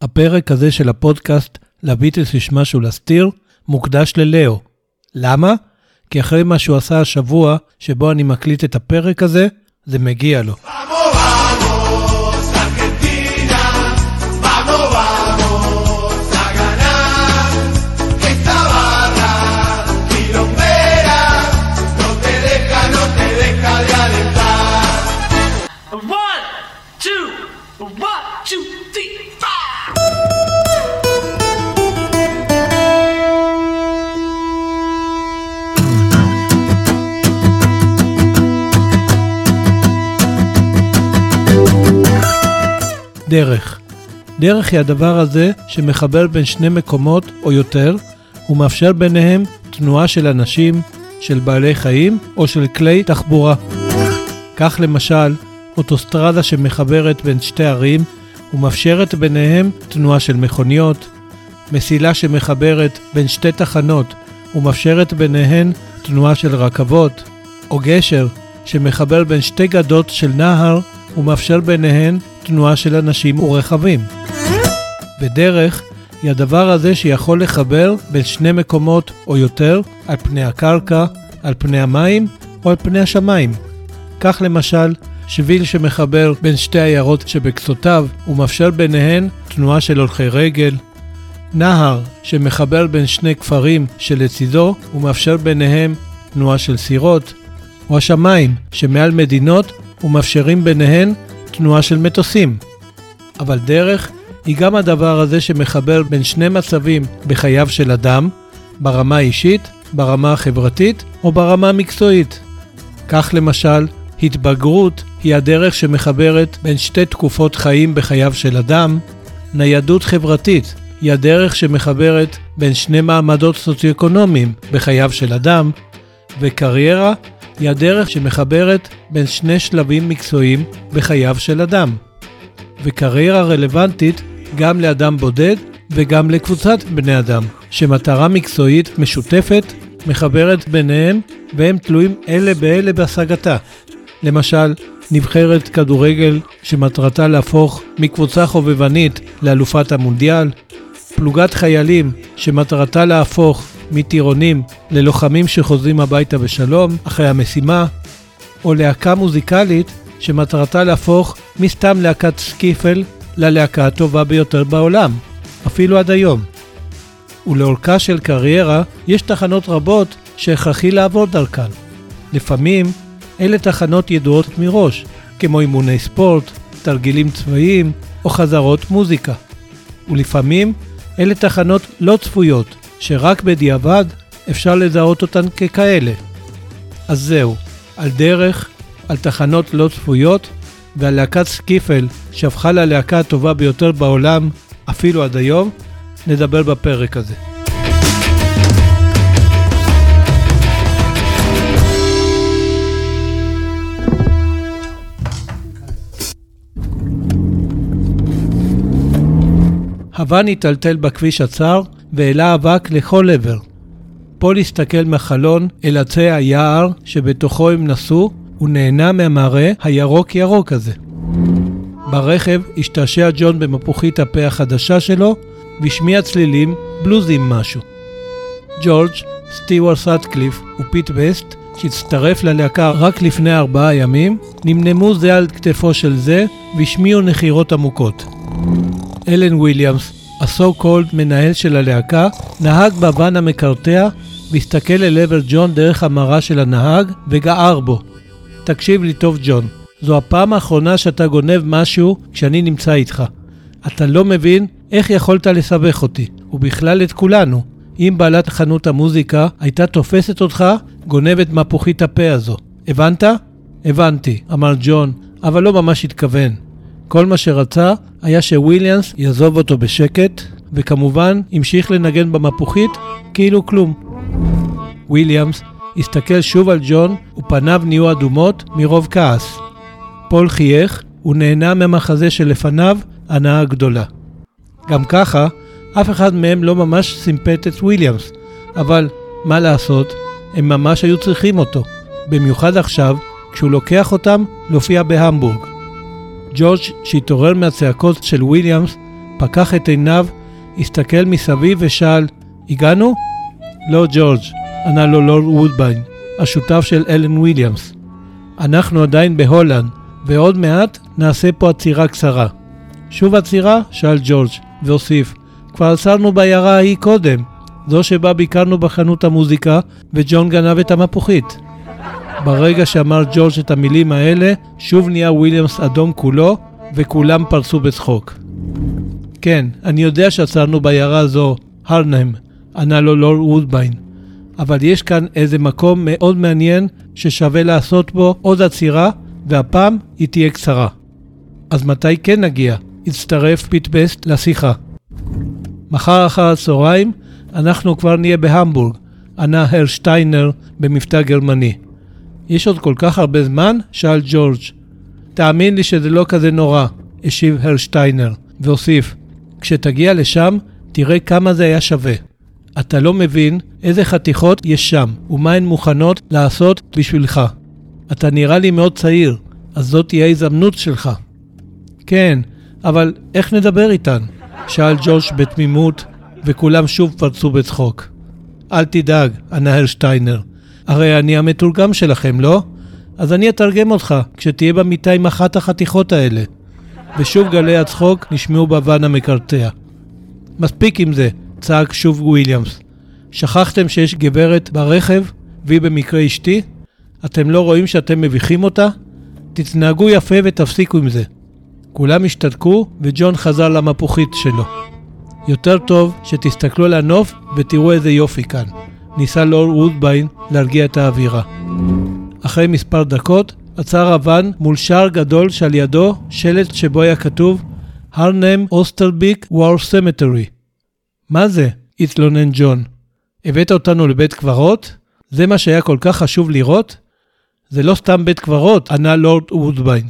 הפרק הזה של הפודקאסט לביטלס יש משהו להסתיר, מוקדש ללאו. למה? כי אחרי מה שהוא עשה השבוע, שבו אני מקליט את הפרק הזה, זה מגיע לו. דרך. דרך היא הדבר הזה שמחבר בין שני מקומות או יותר, ומאפשר ביניהם תנועה של אנשים, של בעלי חיים או של כלי תחבורה. כך למשל, אוטוסטרדה שמחברת בין שתי ערים ומאפשרת ביניהם תנועה של מכוניות, מסילה שמחברת בין שתי תחנות ומאפשרת ביניהן תנועה של רכבות, או גשר שמחבר בין שתי גדות של נהר ומאפשר ביניהן תנועה של אנשים ורכבים. ודרך היא הדבר הזה שיכול לחבר בין שני מקומות או יותר על פני הקרקע, על פני המים או על פני השמיים. כך למשל, שביל שמחבר בין שתי עיירות שבקצותיו ומאפשר ביניהן תנועה של הולכי רגל, נהר שמחבר בין שני כפרים שלצידו ומאפשר ביניהם תנועה של סירות, או השמיים שמעל מדינות ומאפשרים ביניהן תנועה של מטוסים. אבל דרך היא גם הדבר הזה שמחבר בין שני מצבים בחייו של אדם, ברמה האישית, ברמה החברתית או ברמה המקצועית. כך למשל, התבגרות היא הדרך שמחברת בין שתי תקופות חיים בחייו של אדם, ניידות חברתית היא הדרך שמחברת בין שני מעמדות סוציו-אקונומיים בחייו של אדם, וקריירה היא הדרך שמחברת בין שני שלבים מקצועיים בחייו של אדם. וקריירה רלוונטית גם לאדם בודד וגם לקבוצת בני אדם, שמטרה מקצועית משותפת מחברת ביניהם והם תלויים אלה באלה בהשגתה. למשל, נבחרת כדורגל שמטרתה להפוך מקבוצה חובבנית לאלופת המונדיאל, פלוגת חיילים שמטרתה להפוך מטירונים ללוחמים שחוזרים הביתה בשלום אחרי המשימה, או להקה מוזיקלית שמטרתה להפוך מסתם להקת סקיפל ללהקה הטובה ביותר בעולם, אפילו עד היום. ולאורכה של קריירה יש תחנות רבות שהכרחי לעבוד דרכן. לפעמים אלה תחנות ידועות מראש, כמו אימוני ספורט, תרגילים צבאיים או חזרות מוזיקה. ולפעמים אלה תחנות לא צפויות, שרק בדיעבד אפשר לזהות אותן ככאלה. אז זהו, על דרך, על תחנות לא צפויות ועל להקת סקיפל שהפכה ללהקה הטובה ביותר בעולם, אפילו עד היום, נדבר בפרק הזה. הוואן היטלטל בכביש הצר והעלה אבק לכל עבר. פול הסתכל מהחלון אל עצי היער שבתוכו הם נסעו, ונהנה מהמראה הירוק-ירוק הזה. ברכב השתעשע ג'ון במפוחית הפה החדשה שלו, והשמיע צלילים בלוזים משהו. ג'ורג', סטיואר סאטקליף ופיט בסט, שהצטרף ללהקה רק לפני ארבעה ימים, נמנמו זה על כתפו של זה והשמיעו נחירות עמוקות. אלן וויליאמס, ה so called מנהל של הלהקה, נהג בוואן המקרטע והסתכל אל עבר ג'ון דרך המראה של הנהג וגער בו. תקשיב לי טוב ג'ון, זו הפעם האחרונה שאתה גונב משהו כשאני נמצא איתך. אתה לא מבין איך יכולת לסבך אותי, ובכלל את כולנו. אם בעלת חנות המוזיקה הייתה תופסת אותך, גונב את מפוחית הפה הזו. הבנת? הבנתי, אמר ג'ון, אבל לא ממש התכוון. כל מה שרצה היה שוויליאנס יעזוב אותו בשקט, וכמובן המשיך לנגן במפוחית כאילו כלום. וויליאמס הסתכל שוב על ג'ון ופניו נהיו אדומות מרוב כעס. פול חייך ונהנה מהמחזה שלפניו הנאה גדולה. גם ככה, אף אחד מהם לא ממש סימפט את וויליאמס, אבל מה לעשות, הם ממש היו צריכים אותו, במיוחד עכשיו, כשהוא לוקח אותם להופיע בהמבורג. ג'ורג' שהתעורר מהצעקות של וויליאמס, פקח את עיניו, הסתכל מסביב ושאל, הגענו? לא, ג'ורג', ענה לו לורד וודביין, השותף של אלן וויליאמס. אנחנו עדיין בהולנד, ועוד מעט נעשה פה עצירה קצרה. שוב עצירה? שאל ג'ורג', והוסיף, כבר עצרנו בעיירה ההיא קודם, זו שבה ביקרנו בחנות המוזיקה, וג'ון גנב את המפוחית. ברגע שאמר ג'ורג' את המילים האלה, שוב נהיה וויליאמס אדום כולו, וכולם פרצו בצחוק. כן, אני יודע שעצרנו בעיירה זו, הרנם, ענה לו לורד וודביין, אבל יש כאן איזה מקום מאוד מעניין ששווה לעשות בו עוד עצירה, והפעם היא תהיה קצרה. אז מתי כן נגיע? הצטרף פיט בסט לשיחה. מחר אחר הצהריים אנחנו כבר נהיה בהמבורג, ענה הר שטיינר במבטא גרמני. יש עוד כל כך הרבה זמן? שאל ג'ורג'. תאמין לי שזה לא כזה נורא, השיב הר שטיינר, והוסיף, כשתגיע לשם, תראה כמה זה היה שווה. אתה לא מבין איזה חתיכות יש שם, ומה הן מוכנות לעשות בשבילך. אתה נראה לי מאוד צעיר, אז זאת תהיה ההזדמנות שלך. כן, אבל איך נדבר איתן? שאל ג'ורג' בתמימות, וכולם שוב פרצו בצחוק. אל תדאג, ענה הר שטיינר. הרי אני המתורגם שלכם, לא? אז אני אתרגם אותך כשתהיה במיטה עם אחת החתיכות האלה. ושוב גלי הצחוק נשמעו בוואן המקרטע. מספיק עם זה, צעק שוב וויליאמס. שכחתם שיש גברת ברכב, והיא במקרה אשתי? אתם לא רואים שאתם מביכים אותה? תתנהגו יפה ותפסיקו עם זה. כולם השתתקו, וג'ון חזר למפוחית שלו. יותר טוב שתסתכלו על הנוף ותראו איזה יופי כאן. ניסה לורד וודביין להרגיע את האווירה. אחרי מספר דקות עצר הוואן מול שער גדול שעל ידו שלט שבו היה כתוב Arnhem Oosterbeek War Cemetery. מה זה? התלונן ג'ון. הבאת אותנו לבית קברות? זה מה שהיה כל כך חשוב לראות? זה לא סתם בית קברות, ענה לורד וודביין.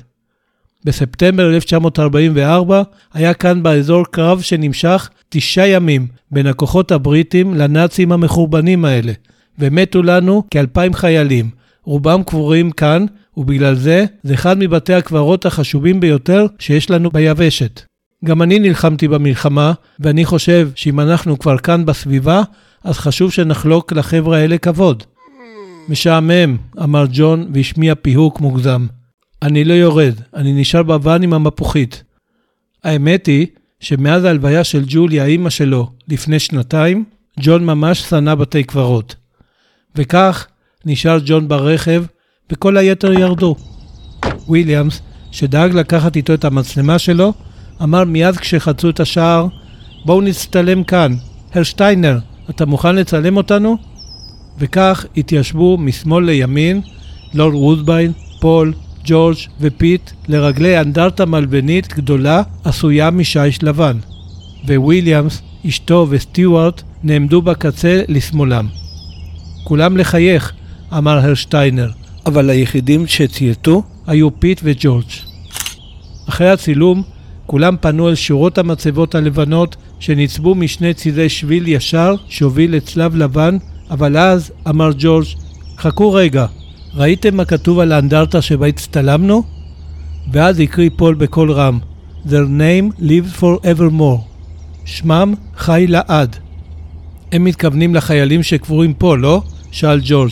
בספטמבר 1944 היה כאן באזור קרב שנמשך תשעה ימים בין הכוחות הבריטים לנאצים המחורבנים האלה, ומתו לנו כאלפיים חיילים. רובם קבורים כאן, ובגלל זה, זה אחד מבתי הקברות החשובים ביותר שיש לנו ביבשת. גם אני נלחמתי במלחמה, ואני חושב שאם אנחנו כבר כאן בסביבה, אז חשוב שנחלוק לחבר'ה האלה כבוד. משעמם, אמר ג'ון והשמיע פיהוק מוגזם. אני לא יורד, אני נשאר בוואן עם המפוחית. האמת היא שמאז ההלוויה של ג'וליה, אימא שלו, לפני שנתיים, ג'ון ממש שנא בתי קברות. וכך נשאר ג'ון ברכב, וכל היתר ירדו. וויליאמס, שדאג לקחת איתו את המצלמה שלו, אמר מיד כשחצו את השער, בואו נצטלם כאן. Herr שטיינר, אתה מוכן לצלם אותנו? וכך התיישבו משמאל לימין לורד וודביין, פול, ג'ורג' ופיט לרגלי אנדרטה מלבנית גדולה עשויה משיש לבן, וויליאמס, אשתו וסטיוארט נעמדו בקצה לשמאלם. כולם לחייך, אמר Herr שטיינר, אבל היחידים שצייתו היו פיט וג'ורג'. אחרי הצילום, כולם פנו אל שורות המצבות הלבנות שנצבו משני צידי שביל ישר שהוביל לצלב לבן, אבל אז אמר ג'ורג', חכו רגע, ראיתם מה כתוב על האנדרטה שבה הצטלמנו? ואז הקריא פול בקול רם, Their name lives forevermore. שמם חי לעד. הם מתכוונים לחיילים שקבורים פה, לא? שאל ג'ורג'.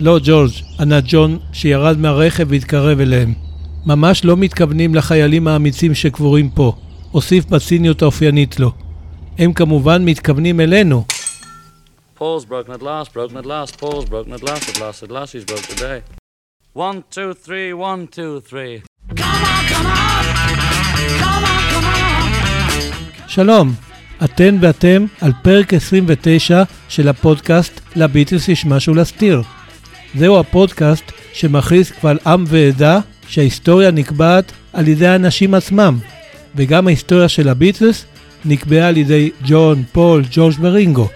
לא, ג'ורג', ענה ג'ון, שירד מהרכב והתקרב אליהם. ממש לא מתכוונים לחיילים האמיצים שקבורים פה, הוסיף בציניות האופיינית לו. הם כמובן מתכוונים אלינו. Paul's broken at last, broken at last, Paul's broken at last, at last, at last he's broke today. One, two, three, one, two, three. שלום, אתן ואתם על פרק 29 של הפודקאסט לביטלס יש משהו להסתיר. זהו הפודקאסט שמכריז קבל עם ועדה שההיסטוריה נקבעת על ידי האנשים עצמם, וגם ההיסטוריה של הביטלס נקבעה על ידי ג'ון, פול, ג'ורג' ורינגו.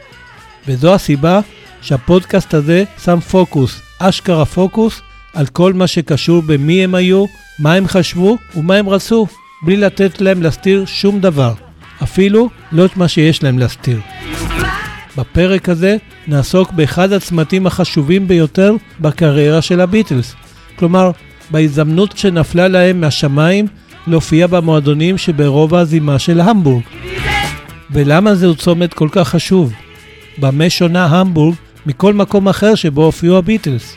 וזו הסיבה שהפודקאסט הזה שם פוקוס, אשכרה פוקוס, על כל מה שקשור במי הם היו, מה הם חשבו ומה הם רצו, בלי לתת להם להסתיר שום דבר, אפילו לא את מה שיש להם להסתיר. בפרק הזה נעסוק באחד הצמתים החשובים ביותר בקריירה של הביטלס, כלומר, בהזדמנות שנפלה להם מהשמיים להופיע במועדונים שברובע הזימה של המבורג. ולמה זהו צומת כל כך חשוב? במה שונה המבורג מכל מקום אחר שבו הופיעו הביטלס?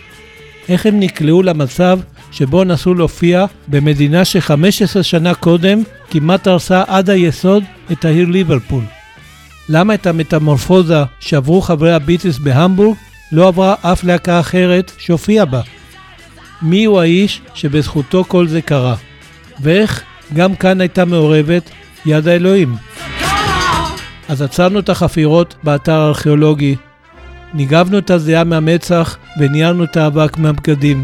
איך הם נקלעו למצב שבו נסו להופיע במדינה ש-15 שנה קודם כמעט הרסה עד היסוד את העיר ליברפול? למה את המטמורפוזה שעברו חברי הביטלס בהמבורג לא עברה אף להקה אחרת שהופיעה בה? מי הוא האיש שבזכותו כל זה קרה? ואיך גם כאן הייתה מעורבת יד האלוהים? אז עצרנו את החפירות באתר הארכיאולוגי, ניגבנו את הזיעה מהמצח וניירנו את האבק מהבגדים.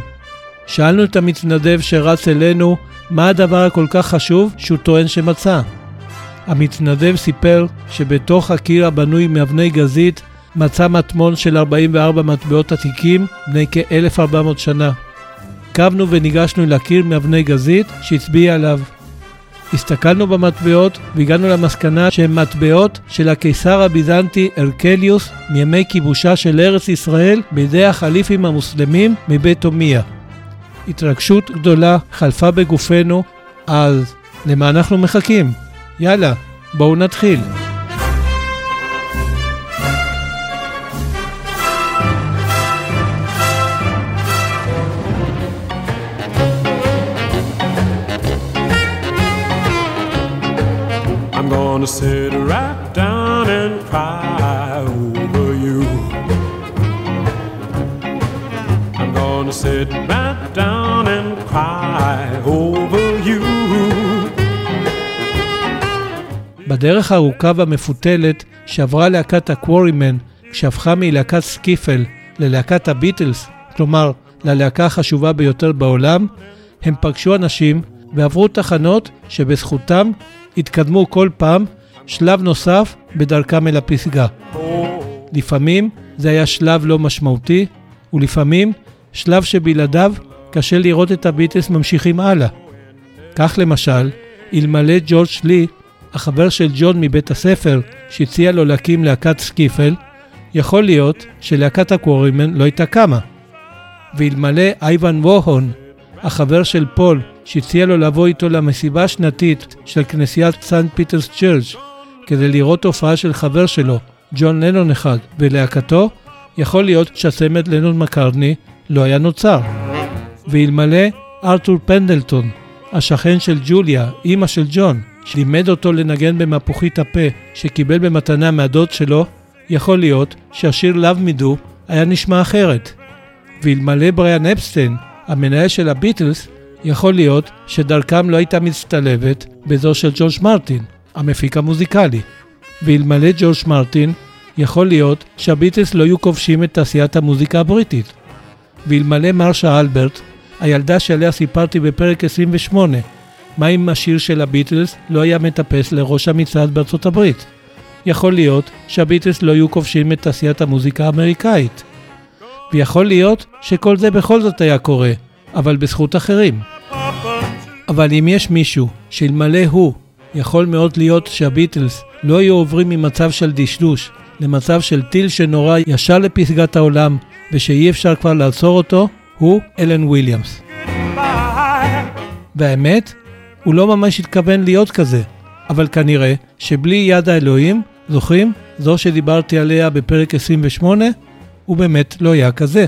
שאלנו את המתנדב שרץ אלינו מה הדבר הכל כך חשוב שהוא טוען שמצא. המתנדב סיפר שבתוך הקיר הבנוי מאבני גזית מצא מטמון של 44 מטבעות עתיקים בני כ-1400 שנה. קבנו וניגשנו לקיר מאבני גזית שהצביע עליו. הסתכלנו במטבעות והגענו למסקנה שהן מטבעות של הקיסר הביזנטי ארקליוס מימי כיבושה של ארץ ישראל בידי החליפים המוסלמים מבית הומיה. התרגשות גדולה חלפה בגופנו, אז למה אנחנו מחכים? יאללה, בואו נתחיל. Gonna sit right down and cry over you. I'm gonna sit right down and cry over you. בדרך הארוכה והמפותלת שעברה להקת הקוורימן כשהפכה מלהקת סקיפל ללהקת הביטלס, כלומר ללהקה החשובה ביותר בעולם, הם פגשו אנשים ועברו תחנות שבזכותם התקדמו כל פעם שלב נוסף בדרכם אל הפסגה. לפעמים זה היה שלב לא משמעותי, ולפעמים שלב שבלעדיו קשה לראות את הביטלס ממשיכים הלאה. כך למשל, אלמלא ג'ורג' לי, החבר של ג'ון מבית הספר שהציע לו להקים להקת סקיפל, יכול להיות שלהקת הקוורימן לא הייתה קמה. ואלמלא אייבן ווהון, החבר של פול, שהציע לו לבוא איתו למסיבה השנתית של כנסיית St. Peter's Church כדי לראות הופעה של חבר שלו, ג'ון לנון אחד, ולהקתו, יכול להיות שהצמד לנון מקרדני לא היה נוצר. ואלמלא ארתור פנדלטון, השכן של ג'וליה, אימא של ג'ון, שלימד אותו לנגן במפוחית הפה שקיבל במתנה מהדוד שלו, יכול להיות שהשיר Love Me Do היה נשמע אחרת. ואלמלא בריאן אפסטיין, המנהל של הביטלס, יכול להיות שדרכם לא הייתה מצטלבת בזו של ג'ורג' מרטין, המפיק המוזיקלי. ואלמלא ג'ורג' מרטין, יכול להיות שהביטלס לא היו כובשים את תעשיית המוזיקה הבריטית. ואלמלא מרשה אלברט, הילדה שעליה סיפרתי בפרק 28, מה אם השיר של הביטלס לא היה מטפס לראש המצעד בארצות הברית? יכול להיות שהביטלס לא היו כובשים את תעשיית המוזיקה האמריקאית. ויכול להיות שכל זה בכל זאת היה קורה, אבל בזכות אחרים. אבל אם יש מישהו שאלמלא הוא, יכול מאוד להיות שהביטלס לא היו עוברים ממצב של דשדוש למצב של טיל שנורה ישר לפסגת העולם ושאי אפשר כבר לעצור אותו, הוא אלן וויליאמס. והאמת, הוא לא ממש התכוון להיות כזה, אבל כנראה שבלי יד האלוהים, זוכרים? זו שדיברתי עליה בפרק 28, הוא באמת לא היה כזה.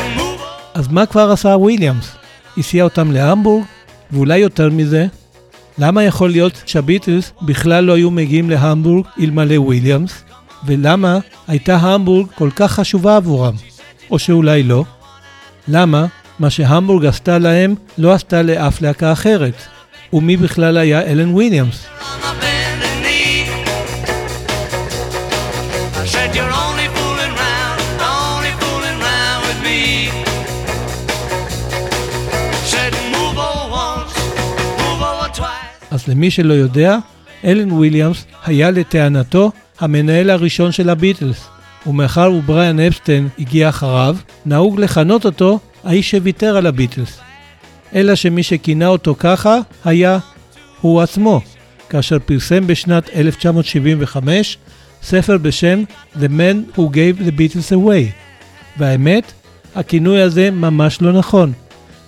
I'm אז מה כבר עשה וויליאמס? הסיע אותם להמבורג, ואולי יותר מזה, למה יכול להיות שהביטלס בכלל לא היו מגיעים להמבורג אלמלא וויליאמס? ולמה הייתה המבורג כל כך חשובה עבורם? או שאולי לא? למה מה שהמבורג עשתה להם לא עשתה לאף להקה אחרת? ומי בכלל היה אלן וויליאמס? אז למי שלא יודע, אלן וויליאמס היה לטענתו המנהל הראשון של הביטלס, ומאחר ובריאן אפסטיין הגיע אחריו, נהוג לכנות אותו האיש שוויתר על הביטלס. אלא שמי שכינה אותו ככה היה הוא עצמו, כאשר פרסם בשנת 1975 ספר בשם The Man Who Gave the Beatles Away. והאמת, הכינוי הזה ממש לא נכון.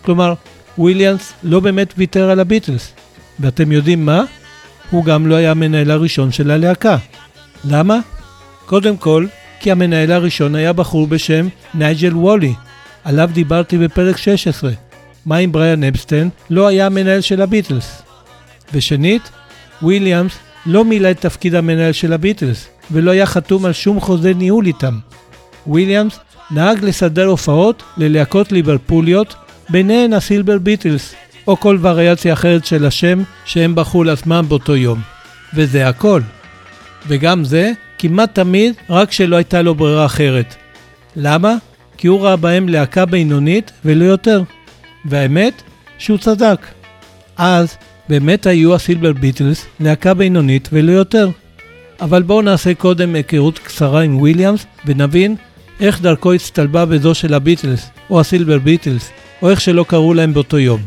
כלומר, וויליאמס לא באמת ויתר על הביטלס. ואתם יודעים מה? הוא גם לא היה המנהל הראשון של הלהקה. למה? קודם כל, כי המנהל הראשון היה בחור בשם נייג'ל וולי, עליו דיברתי בפרק 16. מה אם בריאן אפסטיין לא היה המנהל של הביטלס? ושנית, וויליאמס לא מילא את תפקיד המנהל של הביטלס, ולא היה חתום על שום חוזה ניהול איתם. וויליאמס נהג לסדר הופעות ללהקות ליברפוליות, ביניהן הסילבר ביטלס, או כל וריאציה אחרת של השם שהם בחרו לעצמם באותו יום. וזה הכל. וגם זה כמעט תמיד רק כשלא הייתה לו ברירה אחרת. למה? כי הוא ראה בהם להקה בינונית ולא יותר. והאמת, שהוא צדק. אז באמת היו הסילבר ביטלס להקה בינונית ולא יותר. אבל בואו נעשה קודם היכרות קצרה עם וויליאמס ונבין איך דרכו הצטלבה בזו של הביטלס, או הסילבר ביטלס, או איך שלא קראו להם באותו יום.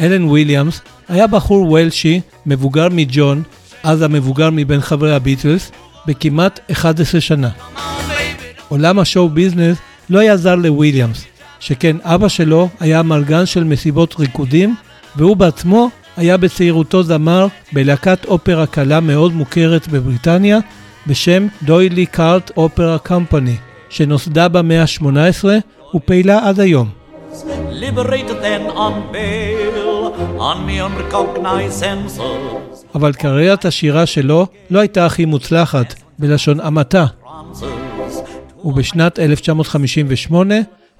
אלן וויליאמס היה בחור וולשי, מבוגר מג'ון, אז המבוגר מבין חברי הביטלס, בכמעט 11 שנה. עולם ה show business לא היה זר לוויליאמס, שכן אבא שלו היה מארגן של מסיבות ריקודים, והוא בעצמו היה בצעירותו זמר בלהקת אופרה קלה מאוד מוכרת בבריטניה בשם דוילי קארט אופרה קמפני, שנוסדה במאה ה-18 ופעילה עד היום. liberated then on bail, אבל קריירת השירה שלו לא הייתה הכי מוצלחת, בלשון המעטה, ובשנת 1958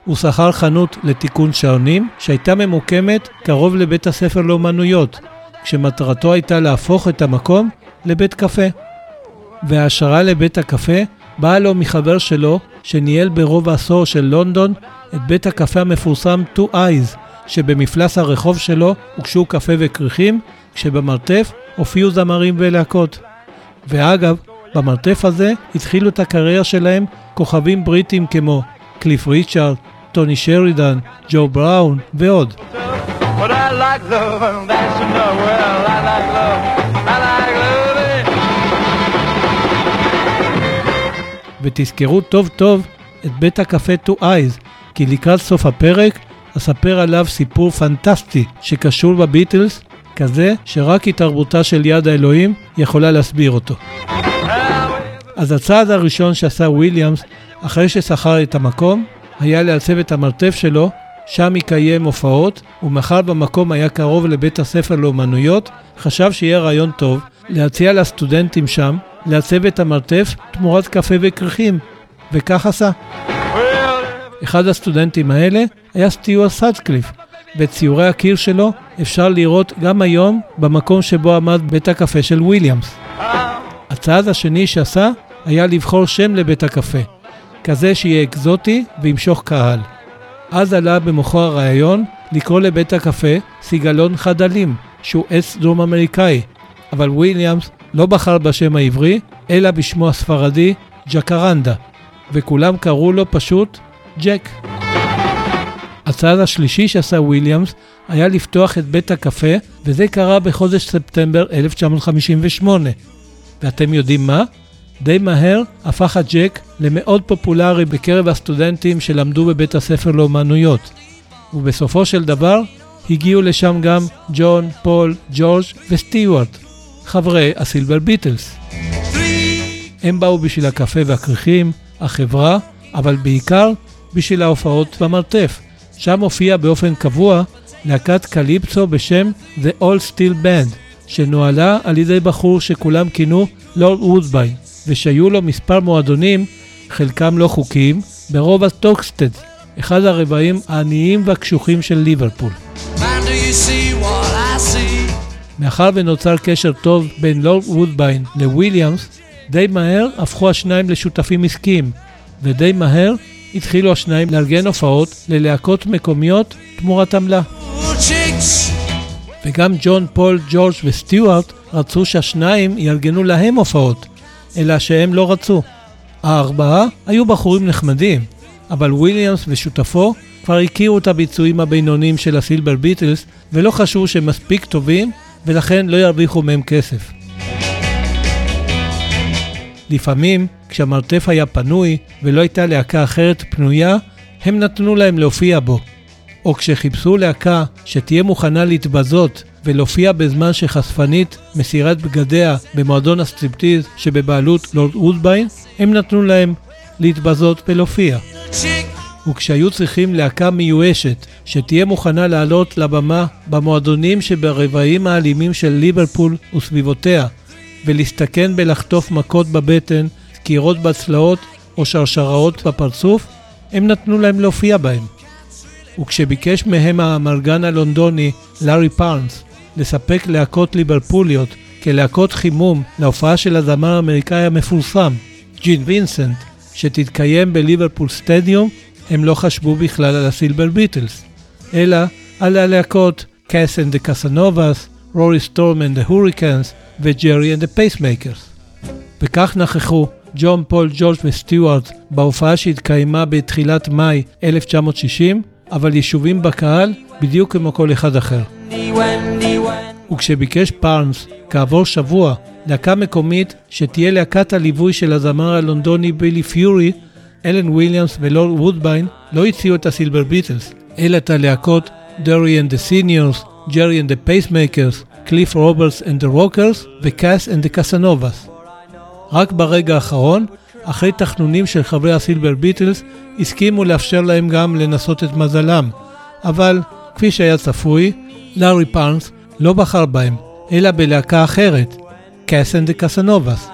הוא שכר חנות לתיקון שעונים שהייתה ממוקמת קרוב לבית הספר לאומנויות, כשמטרתו הייתה להפוך את המקום לבית קפה. וההשערה לבית הקפה באה לו מחבר שלו שניהל ברוב העשור של לונדון את בית הקפה המפורסם Two Eyes, שבמפלס הרחוב שלו הוגשו קפה וכריכים, כשבמרתף הופיעו זמרים ולהקות. ואגב, במרתף הזה התחילו את הקריירה שלהם כוכבים בריטים כמו קליף ריצ'ארד, טוני שרידן, ג'ו בראון ועוד. But I like love, and that's you know well. I like love, I like love. ותזכרו טוב טוב את בית הקפה Two Eyes, כי לקראת סוף הפרק אספר עליו סיפור פנטסטי שקשור בביטלס, כזה שרק התערבותה של יד האלוהים יכולה להסביר אותו. אז הצעד הראשון שעשה וויליאמס, אחרי ששכר את המקום, היה לעצב את המרתף שלו, שם יקיים הופעות, ומאחר והמקום היה קרוב לבית הספר לאומנויות, חשב שיהיה רעיון טוב להציע לסטודנטים שם לעצב את המרתף תמורת קפה וכריכים, וכך עשה. אחד הסטודנטים האלה היה סטיוארט סאדקליף, ואת הקיר שלו אפשר לראות גם היום במקום שבו עמד בית הקפה של וויליאמס. הצעד השני שעשה היה לבחור שם לבית הקפה, כזה שיהיה אקזוטי וימשוך קהל. אז עלה במוחו הרעיון לקרוא לבית הקפה סיגלון חד-עלים, שהוא עץ דרום אמריקאי, אבל וויליאמס לא בחר בשם העברי, אלא בשמו הספרדי ג'קרנדה, וכולם קראו לו פשוט ג'ק. הצעד השלישי שעשה וויליאמס היה לפתוח את בית הקפה, וזה קרה בחודש ספטמבר 1958. ואתם יודעים מה? די מהר הפך הג'ק למאוד פופולרי בקרב הסטודנטים שלמדו בבית הספר לאומנויות. ובסופו של דבר הגיעו לשם גם ג'ון, פול, ג'ורג' וסטיוארט, חברי הסילבר ביטלס. הם באו בשביל הקפה והכריכים, החברה, אבל בעיקר בשביל ההופעות במרתף. שם הופיע באופן קבוע להקת קליפסו בשם The All Steel Band, שנוהלה על ידי בחור שכולם כינו לורד וודביין, ושהיו לו מספר מועדונים, חלקם לא חוקיים, ברוב הטוקסטד, אחד הרבעים העניים והקשוחים של ליברפול. מאחר ונוצר קשר טוב בין לורד וודביין לוויליאמס, די מהר הפכו השניים לשותפים עסקיים, ודי מהר התחילו השניים לארגן הופעות ללהקות מקומיות תמורת עמלה. וגם ג'ון, פול, ג'ורג' וסטיוארט רצו שהשניים יארגנו להם הופעות, אלא שהם לא רצו. הארבעה היו בחורים נחמדים, אבל וויליאמס ושותפו כבר הכירו את הביצועים הבינוניים של הסילבר ביטלס ולא חשבו שהם מספיק טובים ולכן לא ירוויחו מהם כסף. לפעמים, כשהמרתף היה פנוי ולא הייתה להקה אחרת פנויה, הם נתנו להם להופיע בו. או כשחיפשו להקה שתהיה מוכנה להתבזות ולהופיע בזמן שחשפנית מסירה את בגדיה במועדון הסטריפטיז שבבעלות לורד וודביין, הם נתנו להם להתבזות ולהופיע. וכשהיו צריכים להקה מיואשת שתהיה מוכנה לעלות לבמה במועדונים שברבעים האלימים של ליברפול וסביבותיה ולהסתכן בלחטוף מכות בבטן, דקירות בצלעות או שרשראות בפרצוף, הם נתנו להם להופיע בהם. וכשביקש מהם האמרגן הלונדוני, לארי פארנס, לספק להקות ליברפוליות כלהקות חימום להופעה של הזמר האמריקאי המפורסם, ג'ין וינסנט, שתתקיים בליברפול סטדיום, הם לא חשבו בכלל על הסילבר ביטלס, אלא על הלהקות Cass and the Cassanovas, Rory Storm and the Hurricanes ו Gerry and the Pacemakers. וכך נכחו ג'ון פול ג'ורג' וסטיוארט בהופעה שהתקיימה בתחילת מאי 1960, אבל יושבים בקהל בדיוק כמו כל אחד אחר. וכשביקש פארנס כעבור שבוע להקה מקומית שתהיה להקת הליווי של הזמר הלונדוני בילי פיורי, אלן וויליאמס ולורד וודביין לא הציעו את הסילבר ביטלס, אלא את הלהקות Derry and the Seniors, Gerry and the Pacemakers, Cliff Roberts and the Rockers ו Cass and the Cassanovas. רק ברגע האחרון, אחרי תחנונים של חברי הסילבר ביטלס, הסכימו לאפשר להם גם לנסות את מזלם. אבל, כפי שהיה צפוי, לארי פארנס לא בחר בהם, אלא בלהקה אחרת, Cass and the Cassanovas.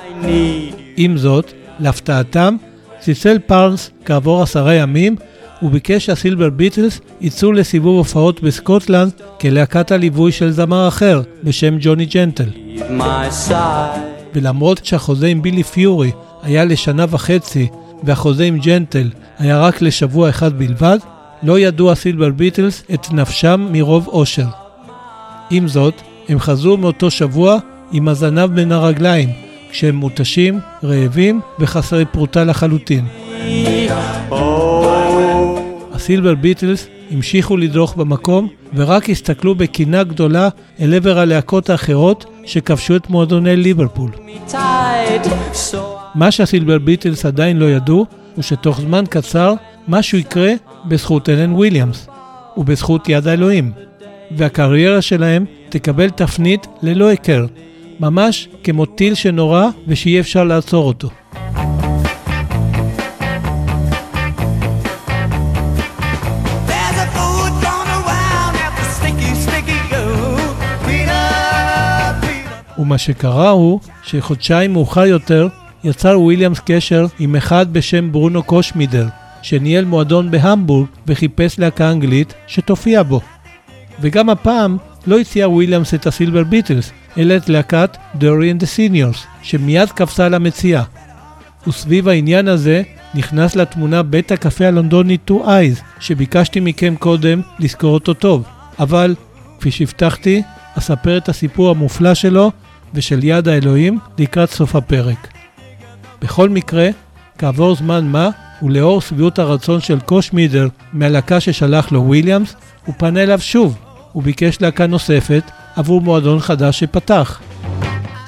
עם זאת, להפתעתם, צלצל פארנס כעבור עשרה ימים וביקש שהסילבר ביטלס יצאו לסיבוב הופעות בסקוטלנד כלהקת הליווי של זמר אחר בשם ג'וני ג'נטל. ולמרות שהחוזה עם בילי פיורי היה לשנה וחצי והחוזה עם ג'נטל היה רק לשבוע אחד בלבד, לא ידעו הסילבר ביטלס את נפשם מרוב אושר. עם זאת, הם חזרו מאותו שבוע עם הזנב בין הרגליים, כשהם מותשים, רעבים וחסרי פרוטה לחלוטין. הסילבר ביטלס המשיכו לדרוך במקום ורק הסתכלו בקינה גדולה אל עבר הלהקות האחרות שכבשו את מועדוני ליברפול. מה שהסילבר ביטלס עדיין לא ידעו הוא שתוך זמן קצר משהו יקרה בזכות אלן וויליאמס ובזכות יד האלוהים והקריירה שלהם תקבל תפנית ללא היכר, ממש כמו טיל שנורה ושאי אפשר לעצור אותו. ומה שקרה הוא שחודשיים מאוחר יותר יצר וויליאמס קשר עם אחד בשם ברונו קושמידר, שניהל מועדון בהמבורג וחיפש להקה אנגלית שתופיע בו. וגם הפעם לא הציע וויליאמס את הסילבר ביטלס, אלא את להקת Derry and the Seniors, שמיד קפצה על המציאה. וסביב העניין הזה נכנס לתמונה בית הקפה הלונדוני Two Eyes, שביקשתי מכם קודם לזכור אותו טוב. אבל, כפי שהבטחתי, אספר את הסיפור המופלא שלו ושל יד האלוהים לקראת סוף הפרק. בכל מקרה, כעבור זמן מה, ולאור שביעות הרצון של קושמידר מהלהקה ששלח לו וויליאמס, הוא פנה אליו שוב, וביקש להקה נוספת עבור מועדון חדש שפתח.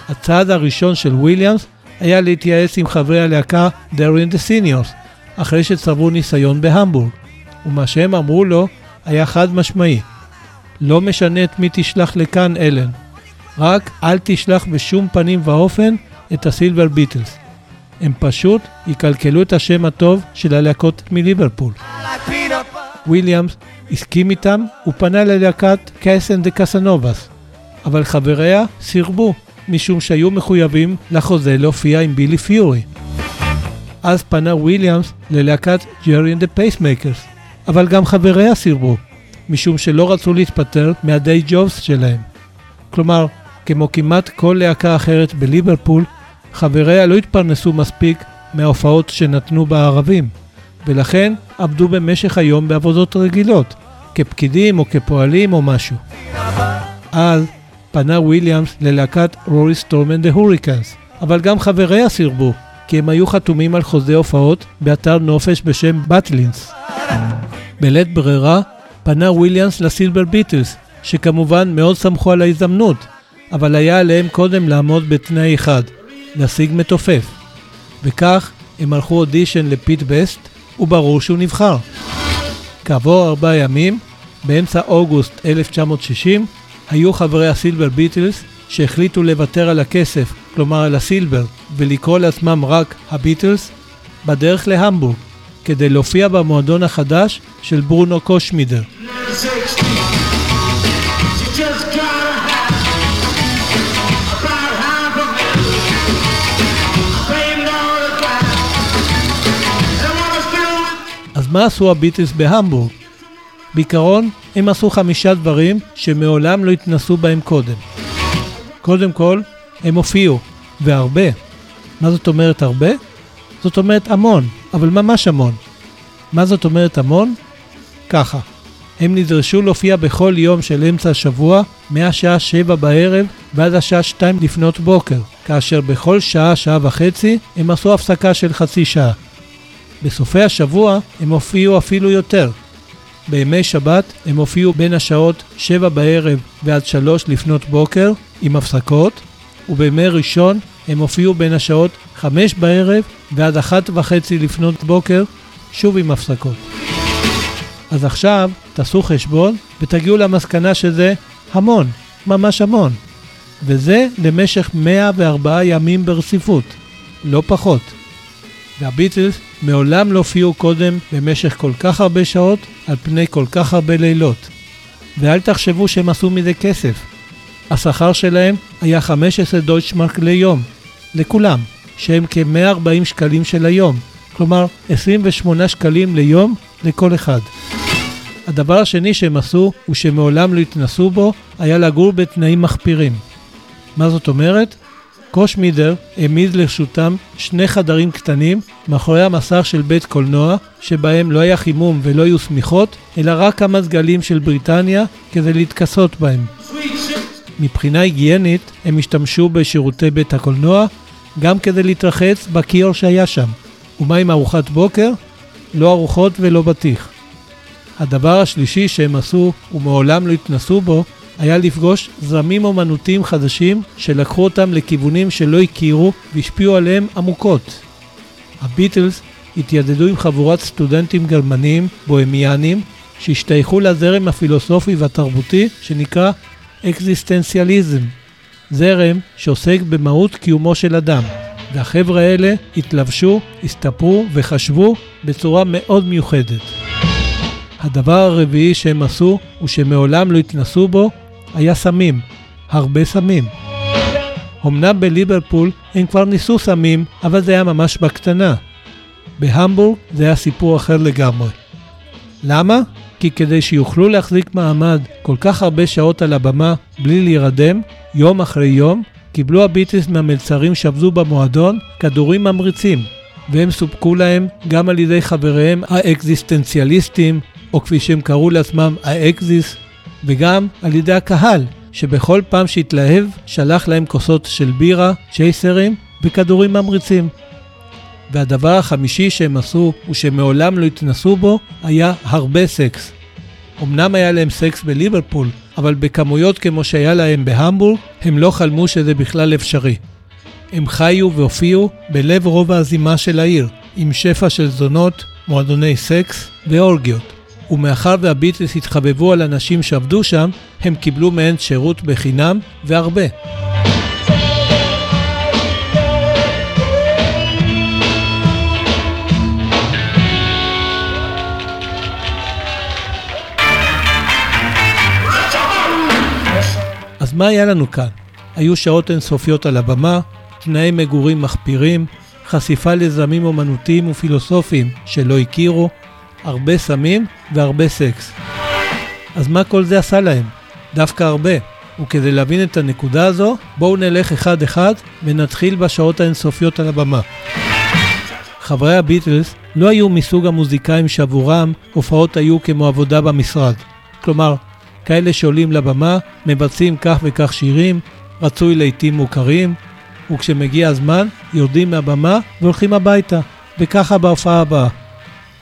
הצעד הראשון של וויליאמס היה להתייעץ עם חברי הלהקה Derry and the Seniors, אחרי שצברו ניסיון בהמבורג, ומה שהם אמרו לו היה חד משמעי. לא משנה את מי תשלח לכאן אלן, רק אל תשלח בשום פנים ואופן את הסילבר ביטלס. הם פשוט יקלקלו את השם הטוב של הלהקות מליברפול. וויליאמס הסכים איתם ופנה ללהקת Cass and the Cassanovas, אבל חבריה סירבו, משום שהיו מחויבים לחוזה להופיע עם בילי פיורי. אז פנה וויליאמס ללהקת Gerry and the Pacemakers, אבל גם חבריה סירבו, משום שלא רצו להתפטר מה day jobs שלהם. כלומר, כמו כמעט כל להקה אחרת בליברפול, חבריה לא התפרנסו מספיק מההופעות שנתנו בערבים, ולכן עבדו במשך היום בעבודות רגילות, כפקידים או כפועלים או משהו. אז פנה וויליאמס ללהקת Rory Storm and the Hurricanes, אבל גם חבריה סירבו, כי הם היו חתומים על חוזה הופעות באתר נופש בשם באטלינס. בלית ברירה פנה וויליאמס לסילבר ביטלס, שכמובן מאוד שמחו על ההזדמנות, אבל היה עליהם קודם לעמוד בתנאי אחד, להשיג מתופף. וכך הם ערכו אודישן לפיט בסט, וברור שהוא נבחר. כעבור ארבעה ימים, באמצע אוגוסט 1960, היו חברי הסילבר ביטלס שהחליטו לוותר על הכסף, כלומר על הסילבר, ולקרוא לעצמם רק הביטלס, בדרך להמבורג, כדי להופיע במועדון החדש של ברונו קושמידר. אז מה עשו הביטלס בהמבורג? בעיקרון, הם עשו חמישה דברים שמעולם לא התנסו בהם קודם. קודם כל, הם הופיעו, והרבה. מה זאת אומרת הרבה? זאת אומרת המון, אבל ממש המון. מה זאת אומרת המון? ככה, הם נדרשו להופיע בכל יום של אמצע השבוע, מהשעה 7 בערב ועד השעה 2 לפנות בוקר, כאשר בכל שעה, שעה וחצי, הם עשו הפסקה של חצי שעה. בסופי השבוע הם הופיעו אפילו יותר. בימי שבת הם הופיעו בין השעות 7 בערב ועד 3 לפנות בוקר, עם הפסקות, ובימי ראשון הם הופיעו בין השעות 5 בערב ועד 1 וחצי לפנות בוקר, שוב עם הפסקות. אז עכשיו תעשו חשבון ותגיעו למסקנה שזה המון, ממש המון. וזה למשך 104 ימים ברציפות, לא פחות. והביטלס מעולם לא הופיעו קודם במשך כל כך הרבה שעות על פני כל כך הרבה לילות. ואל תחשבו שהם עשו מזה כסף. השכר שלהם היה 15 דויטשמרק ליום, לכולם, שהם כ-140 שקלים של היום, כלומר 28 שקלים ליום לכל אחד. הדבר השני שהם עשו, ושמעולם לא התנסו בו, היה לגור בתנאים מחפירים. מה זאת אומרת? קושמידר העמיד לרשותם שני חדרים קטנים מאחורי המסך של בית קולנוע, שבהם לא היה חימום ולא היו שמיכות, אלא רק כמה סגלים של בריטניה כדי להתכסות בהם. מבחינה היגיינית הם השתמשו בשירותי בית הקולנוע גם כדי להתרחץ בכיור שהיה שם. ומה עם ארוחת בוקר? לא ארוחות ולא בטיח. הדבר השלישי שהם עשו ומעולם לא התנסו בו היה לפגוש זרמים אומנותיים חדשים שלקחו אותם לכיוונים שלא הכירו והשפיעו עליהם עמוקות. הביטלס התיידדו עם חבורת סטודנטים גרמנים, בוהמיאנים, שהשתייכו לזרם הפילוסופי והתרבותי שנקרא אקזיסטנציאליזם, זרם שעוסק במהות קיומו של אדם. והחבר'ה האלה התלבשו, הסתפרו וחשבו בצורה מאוד מיוחדת. הדבר הרביעי שהם עשו, ושמעולם לא התנסו בו, היה סמים. הרבה סמים. אמנם בליברפול הם כבר ניסו סמים, אבל זה היה ממש בקטנה. בהמבורג זה היה סיפור אחר לגמרי. למה? כי כדי שיוכלו להחזיק מעמד כל כך הרבה שעות על הבמה בלי להירדם, יום אחרי יום, קיבלו הביטלס מהמלצרים שעבדו במועדון כדורים ממריצים, והם סופקו להם גם על ידי חבריהם האקזיסטנציאליסטים, או כפי שהם קראו לעצמם ה Exis, וגם על ידי הקהל, שבכל פעם שהתלהב שלח להם כוסות של בירה, צ'ייסרים וכדורים ממריצים. והדבר החמישי שהם עשו, ושמעולם לא התנסו בו, היה הרבה סקס. אמנם היה להם סקס בליברפול, אבל בכמויות כמו שהיה להם בהמבורג, הם לא חלמו שזה בכלל אפשרי. הם חיו והופיעו בלב רובע הזימה של העיר, עם שפע של זונות, מועדוני סקס ואורגיות. ומאחר והביטלס התחבבו על אנשים שעבדו שם, הם קיבלו מהן שירות בחינם והרבה. אז מה היה לנו כאן? היו שעות אינסופיות על הבמה, תנאי מגורים מחפירים, חשיפה לזרמים אומנותיים ופילוסופיים שלא הכירו, הרבה סמים והרבה סקס. אז מה כל זה עשה להם? דווקא הרבה. וכדי להבין את הנקודה הזו, בואו נלך אחד-אחד ונתחיל בשעות האינסופיות על הבמה. חברי הביטלס לא היו מסוג המוזיקאים שעבורם הופעות היו כמו עבודה במשרד. כלומר, כאלה שעולים לבמה, מבצעים כך וכך שירים, רצוי לעיתים מוכרים, וכשמגיע הזמן, יורדים מהבמה והולכים הביתה, וככה בהופעה הבאה.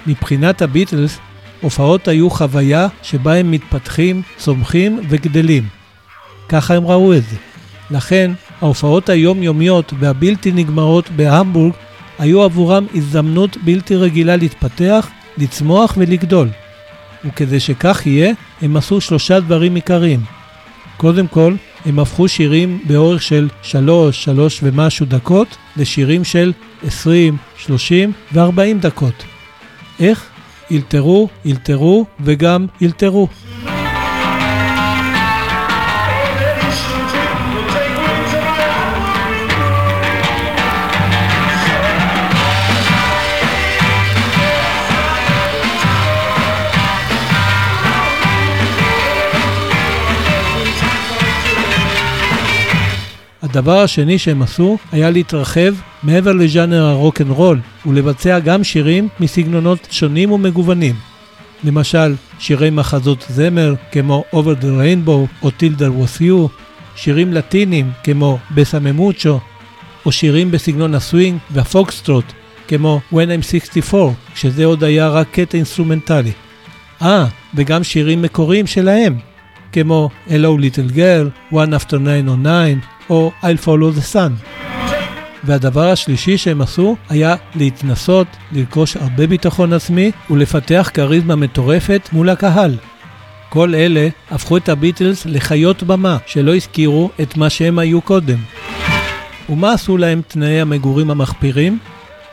מבחינת הביטלס, הופעות היו חוויה שבה הם מתפתחים, צומחים וגדלים. ככה הם ראו את זה. לכן, ההופעות היומיומיות והבלתי נגמרות בהמבורג היו עבורם הזדמנות בלתי רגילה להתפתח, לצמוח ולגדול. וכדי שכך יהיה, הם עשו שלושה דברים עיקריים. קודם כל, הם הפכו שירים באורך של שלוש, שלוש ומשהו דקות, לשירים של 20, 30 ו-40 דקות. איך? אלתרו, אלתרו וגם אלתרו. הדבר השני שהם עשו היה להתרחב מעבר לז'אנר הרוק אנד רול ולבצע גם שירים מסגנונות שונים ומגוונים. למשל, שירי מחזות זמר כמו Over the Rainbow או Till There Was You, שירים לטינים כמו Bésame Mucho, או שירים בסגנון הסווינג והפוקסטרוט כמו When I'm 64, שזה עוד היה רק קטע אינסטרומנטלי. אה, וגם שירים מקוריים שלהם, כמו Hello Little Girl, One After 909, או I'll Follow the Sun. והדבר השלישי שהם עשו היה להתנסות, לרכוש הרבה ביטחון עצמי ולפתח כריזמה מטורפת מול הקהל. כל אלה הפכו את הביטלס לחיות במה שלא הזכירו את מה שהם היו קודם. ומה עשו להם תנאי המגורים המחפירים?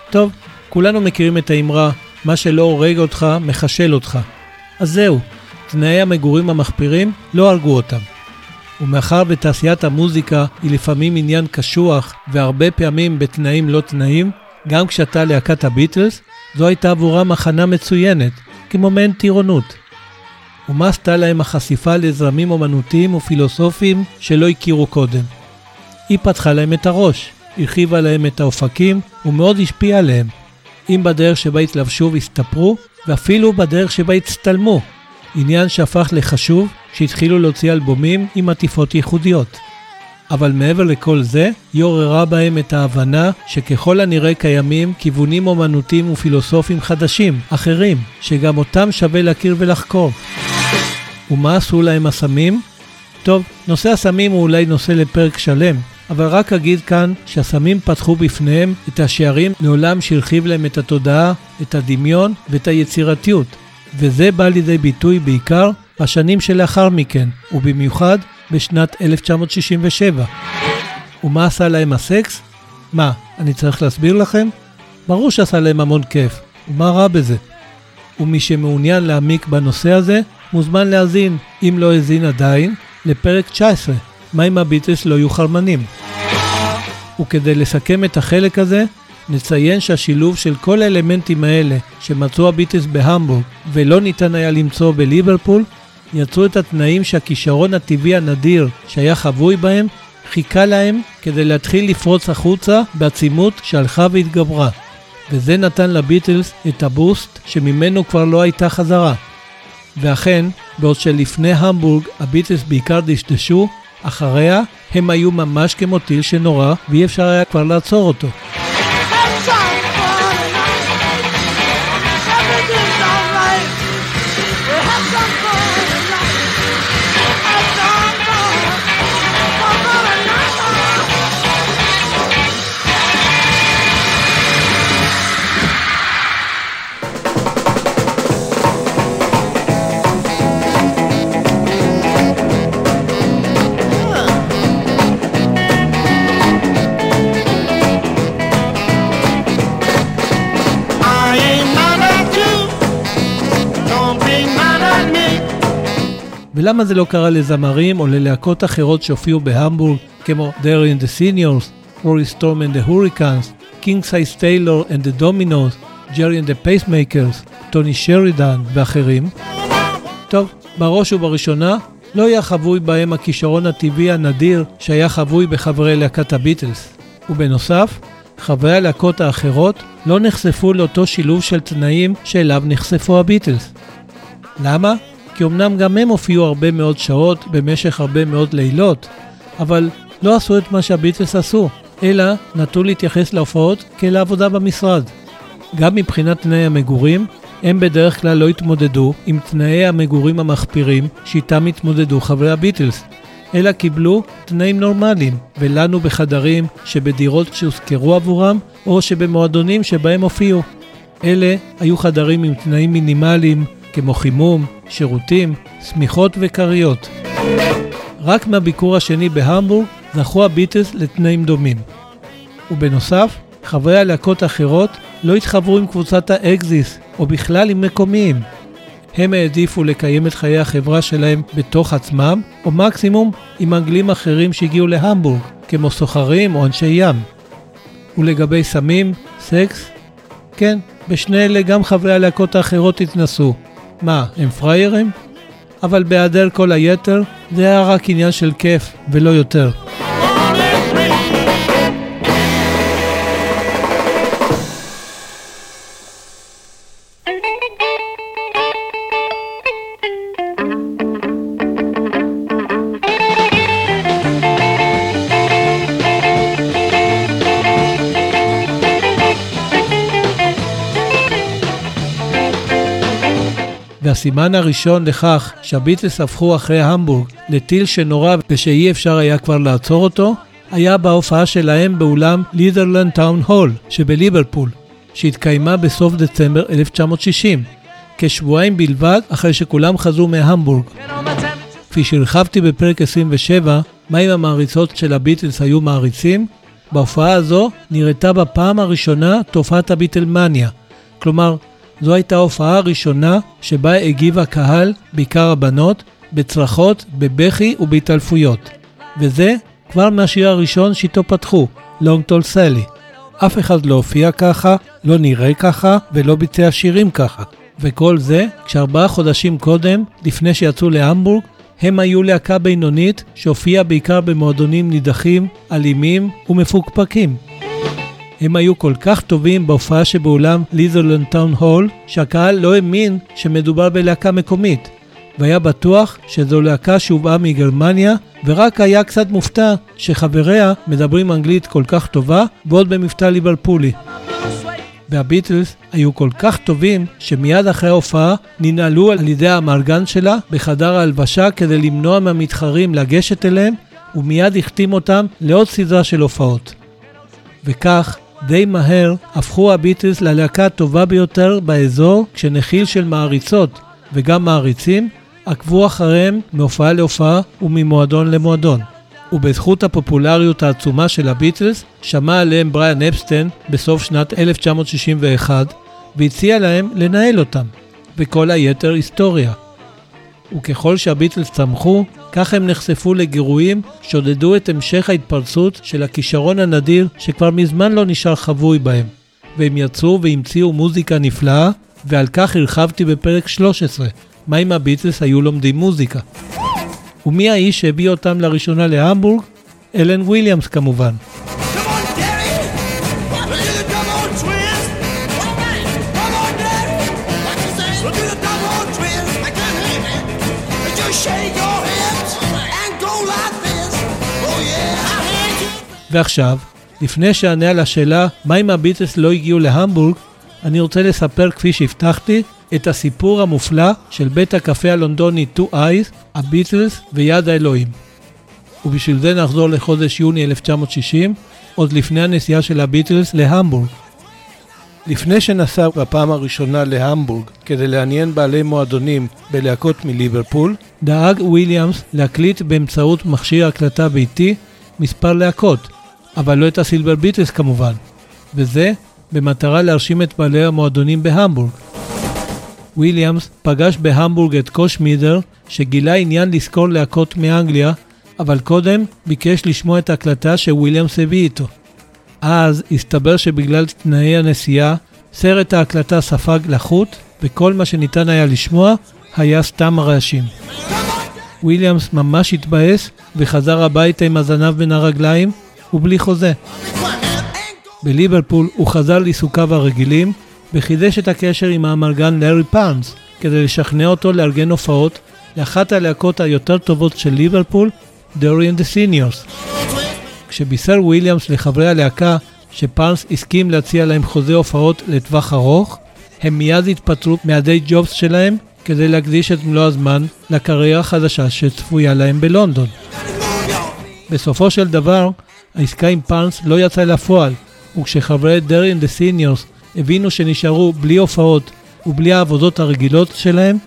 טוב, כולנו מכירים את האמרה, מה שלא הורג אותך, מחשל אותך. אז זהו, תנאי המגורים המחפירים לא הרגו אותם. ומאחר ותעשיית המוזיקה היא לפעמים עניין קשוח והרבה פעמים בתנאים לא תנאים, גם כשאתה להקת הביטלס, זו הייתה עבורם הכנה מצוינת, כמו מעין טירונות. ומה עשתה להם החשיפה לזרמים אומנותיים ופילוסופיים שלא הכירו קודם? היא פתחה להם את הראש, הרחיבה להם את האופקים ומאוד השפיעה עליהם, אם בדרך שבה התלבשו והסתפרו, ואפילו בדרך שבה הצטלמו, עניין שהפך לחשוב כשהתחילו להוציא אלבומים עם עטיפות ייחודיות. אבל מעבר לכל זה, היא עוררה בהם את ההבנה שככל הנראה קיימים כיוונים אומנותיים ופילוסופיים חדשים, אחרים, שגם אותם שווה להכיר ולחקור. ומה עשו להם הסמים? טוב, נושא הסמים הוא אולי נושא לפרק שלם, אבל רק אגיד כאן שהסמים פתחו בפניהם את השערים לעולם שהרחיב להם את התודעה, את הדמיון ואת היצירתיות, וזה בא לידי ביטוי בעיקר בשנים שלאחר מכן, ובמיוחד בשנת 1967. ומה עשה להם הסקס? מה, אני צריך להסביר לכם? ברור שעשה להם המון כיף, ומה רע בזה? ומי שמעוניין להעמיק בנושא הזה, מוזמן להאזין, אם לא האזין עדיין, לפרק 19, מה אם הביטלס לא יהיו חרמנים. וכדי לסכם את החלק הזה, נציין שהשילוב של כל האלמנטים האלה שמצאו הביטלס בהמבורג ולא ניתן היה למצוא בליברפול, יצרו את התנאים שהכישרון הטבעי הנדיר שהיה חבוי בהם, חיכה להם כדי להתחיל לפרוץ החוצה בעצימות שהלכה והתגברה. וזה נתן לביטלס את הבוסט שממנו כבר לא הייתה חזרה. ואכן, בעוד שלפני המבורג הביטלס בעיקר דשדשו, אחריה הם היו ממש כמו טיל שנורא ואי אפשר היה כבר לעצור אותו. ולמה זה לא קרה לזמרים או ללהקות אחרות שהופיעו בהמבורג, כמו There in the Seniors, Rory Storm and the Hurricanes, King Size Taylor and the Dominos, Jerry and the Pacemakers, טוני שרידן ואחרים? טוב, בראש ובראשונה, לא היה חבוי בהם הכישרון הטבעי הנדיר שהיה חבוי בחברי להקת הביטלס. ובנוסף, חברי הלהקות האחרות לא נחשפו לאותו שילוב של תנאים שאליו נחשפו הביטלס. למה? כי אמנם גם הם הופיעו הרבה מאוד שעות במשך הרבה מאוד לילות, אבל לא עשו את מה שהביטלס עשו, אלא נטו להתייחס להופעות כאל העבודה במשרד. גם מבחינת תנאי המגורים, הם בדרך כלל לא התמודדו עם תנאי המגורים המחפירים שאיתם התמודדו חברי הביטלס, אלא קיבלו תנאים נורמליים, ולנו בחדרים שבדירות שהושכרו עבורם, או שבמועדונים שבהם הופיעו. אלה היו חדרים עם תנאים מינימליים, כמו חימום, שירותים, שמיכות וכריות. רק מהביקור השני בהמבורג זכו הביטלס לתנאים דומים. ובנוסף, חברי הלהקות האחרות לא התחברו עם קבוצת האקזיס, או בכלל עם מקומיים. הם העדיפו לקיים את חיי החברה שלהם בתוך עצמם, או מקסימום עם אנגלים אחרים שהגיעו להמבורג, כמו סוחרים או אנשי ים. ולגבי סמים, סקס, כן, בשני אלה גם חברי הלהקות האחרות התנסו. מה, הם פראיירים? אבל בהיעדר כל היתר, זה היה רק עניין של כיף, ולא יותר. והסימן הראשון לכך שהביטלס הפכו אחרי המבורג לטיל שנורה ושאי אפשר היה כבר לעצור אותו, היה בהופעה שלהם באולם לידרלנד טאון הול שבליברפול, שהתקיימה בסוף דצמבר 1960, כשבועיים בלבד אחרי שכולם חזרו מהמבורג. כפי שהרחבתי בפרק 27, מה אם המעריצות של הביטלס היו מעריצים? בהופעה הזו נראתה בפעם הראשונה תופעת הביטלמניה, כלומר זו הייתה ההופעה הראשונה שבה הגיב הקהל, בעיקר הבנות, בצרחות, בבכי ובהתעלפויות. וזה כבר מהשיר הראשון שאיתו פתחו, Long Tall Sally. אף אחד לא הופיע ככה, לא נראה ככה ולא ביצע שירים ככה. וכל זה כשארבעה חודשים קודם, לפני שיצאו להמבורג, הם היו להקה בינונית שהופיעה בעיקר במועדונים נידחים, אלימים ומפוקפקים. הם היו כל כך טובים בהופעה שבאולם ליזרלנד טאון הול, שהקהל לא האמין שמדובר בלהקה מקומית, והיה בטוח שזו להקה שהובאה מגרמניה, ורק היה קצת מופתע שחבריה מדברים אנגלית כל כך טובה, ועוד במבטא ליברפולי. והביטלס היו כל כך טובים, שמיד אחרי ההופעה ננעלו על ידי האמרגן שלה בחדר ההלבשה כדי למנוע מהמתחרים לגשת אליהם, ומיד החתים אותם לעוד סדרה של הופעות. וכך, די מהר הפכו הביטלס ללהקה הטובה ביותר באזור, כשנחיל של מעריצות וגם מעריצים עקבו אחריהם מהופעה להופעה וממועדון למועדון. ובזכות הפופולריות העצומה של הביטלס, שמע עליהם בריאן אפסטיין בסוף שנת 1961 והציע להם לנהל אותם, וכל היתר היסטוריה. וככל שהביטלס צמחו, כך הם נחשפו לגירויים שעודדו את המשך ההתפרצות של הכישרון הנדיר שכבר מזמן לא נשאר חבוי בהם. והם יצרו והמציאו מוזיקה נפלאה, ועל כך הרחבתי בפרק 13, מה אם הביטלס היו לומדים מוזיקה. ומי האיש שהביא אותם לראשונה להמבורג? אלן וויליאמס כמובן. ועכשיו, לפני שאענה על השאלה מה אם הביטלס לא הגיעו להמבורג, אני רוצה לספר כפי שהבטחתי את הסיפור המופלא של בית הקפה הלונדוני Two Eyes, הביטלס ויד האלוהים. ובשביל זה נחזור לחודש יוני 1960, עוד לפני הנסיעה של הביטלס להמבורג. לפני שנסע בפעם הראשונה להמבורג כדי לעניין בעלי מועדונים בלהקות מליברפול, דאג וויליאמס להקליט באמצעות מכשיר הקלטה ביתי מספר להקות, אבל לא את הסילבר ביטלס כמובן, וזה במטרה להרשים את בעלי המועדונים בהמבורג. וויליאמס פגש בהמבורג את קושמידר, שגילה עניין לשכור להקות מאנגליה, אבל קודם ביקש לשמוע את ההקלטה שוויליאמס הביא איתו. אז הסתבר שבגלל תנאי הנסיעה, סרט ההקלטה ספג לחוט, וכל מה שניתן היה לשמוע היה סתם הרעשים. וויליאמס ממש התבאס וחזר הביתה עם הזנב בין הרגליים ובלי חוזה. בליברפול הוא חזר לעיסוקיו הרגילים וחידש את הקשר עם האמרגן לארי פארנס, כדי לשכנע אותו לארגן הופעות לאחת הלהקות היותר טובות של ליברפול, דורי the Seniors. כשבישר וויליאמס לחברי הלהקה שפארנס הסכים להציע להם חוזה הופעות לטווח ארוך, הם מיד התפטרו מה day jobs שלהם כדי להקדיש את מלוא הזמן לקריירה החדשה שצפויה להם בלונדון. בסופו של דבר, העסקה עם פארנס לא יצאה לפועל, וכשחברי דרי and the Seniors הבינו שנשארו בלי הופעות ובלי העבודות הרגילות שלהם,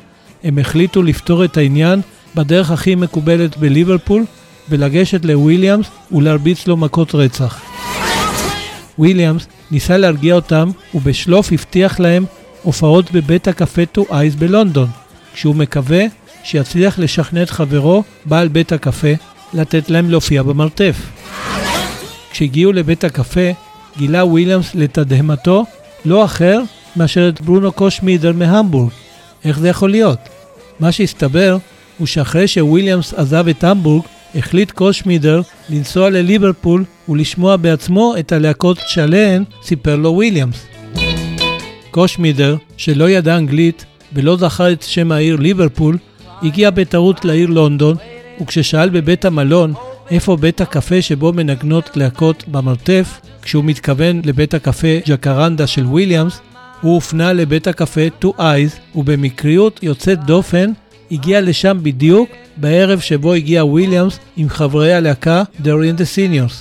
הם החליטו לפתור את העניין בדרך הכי מקובלת בליברפול, ולגשת לוויליאמס ולהרביץ לו מכות רצח. וויליאמס ניסה להרגיע אותם ובשלוף הבטיח להם הופעות בבית הקפה Two Eyes בלונדון, כשהוא מקווה שיצליח לשכנע את חברו, בעל בית הקפה, לתת להם להופיע במרתף. כשהגיעו לבית הקפה, גילה וויליאמס לתדהמתו לא אחר מאשר את ברונו קושמידר מהמבורג. איך זה יכול להיות? מה שהסתבר הוא שאחרי שוויליאמס עזב את המבורג, החליט קושמידר לנסוע לליברפול ולשמוע בעצמו את הלהקות שעליהן סיפר לו וויליאמס. קושמידר, שלא ידע אנגלית ולא זכר את שם העיר ליברפול, הגיע בטעות לעיר לונדון, וכששאל בבית המלון איפה בית הקפה שבו מנגנות להקות במרתף, כשהוא מתכוון לבית הקפה ג'קרנדה של וויליאמס, הוא הופנה לבית הקפה טו אייז, ובמקריות יוצאת דופן הגיע לשם בדיוק בערב שבו הגיע וויליאמס עם חברי הלהקה and the Seniors.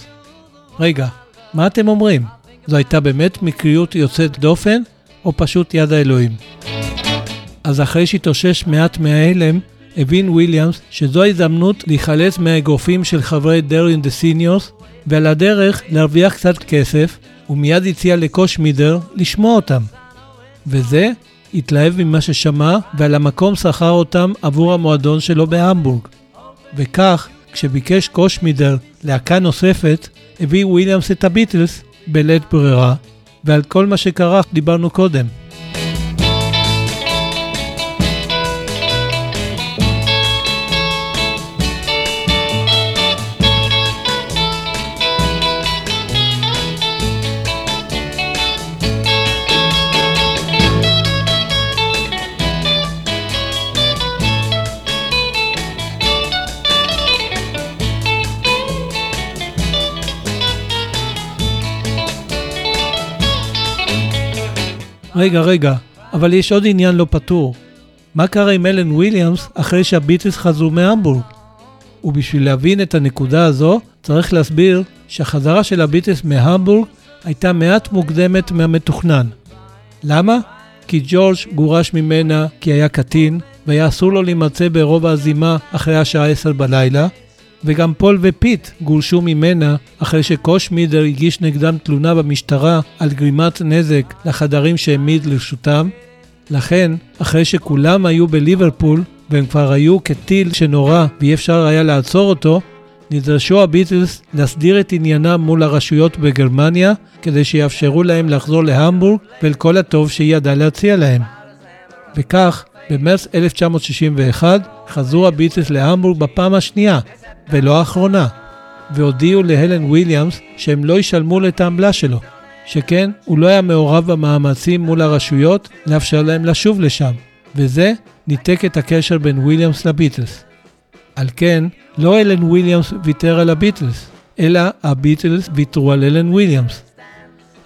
רגע, מה אתם אומרים? זו הייתה באמת מקריות יוצאת דופן, או פשוט יד האלוהים? אז אחרי שהתאושש מעט מההלם, הבין וויליאמס שזו ההזדמנות להיחלץ מהאגרופים של חברי דרי and the Seniors, ועל הדרך להרוויח קצת כסף, ומיד הציע לקושמידר לשמוע אותם. וזה התלהב ממה ששמע, ועל המקום שכר אותם עבור המועדון שלו בהמבורג. וכך, כשביקש קושמידר להקה נוספת, הביא וויליאמס את הביטלס בלית ברירה, ועל כל מה שקרה דיברנו קודם. רגע, רגע, אבל יש עוד עניין לא פתור. מה קרה עם אלן וויליאמס אחרי שהביטלס חזרו מהמבורג? ובשביל להבין את הנקודה הזו, צריך להסביר שהחזרה של הביטלס מהמבורג הייתה מעט מוקדמת מהמתוכנן. למה? כי ג'ורג' גורש ממנה כי היה קטין, והיה אסור לו להימצא ברובע הזימה אחרי השעה 10 בלילה, וגם פול ופיט גורשו ממנה אחרי שקושמידר הגיש נגדם תלונה במשטרה על גרימת נזק לחדרים שהעמיד לרשותם. לכן, אחרי שכולם היו בליברפול, והם כבר היו כטיל שנורה ואי אפשר היה לעצור אותו, נדרשו הביטלס להסדיר את עניינם מול הרשויות בגרמניה, כדי שיאפשרו להם לחזור להמבורג ולכל הטוב שהיא ידעה להציע להם. וכך, במרץ 1961 חזרו הביטלס להמבורג בפעם השנייה, ולא האחרונה, והודיעו להלן וויליאמס שהם לא ישלמו את העמלה שלו, שכן הוא לא היה מעורב במאמצים מול הרשויות לאפשר להם לשוב לשם, וזה ניתק את הקשר בין וויליאמס לביטלס. על כן, לא אלן וויליאמס ויתר על הביטלס, אלא הביטלס ויתרו על אלן וויליאמס.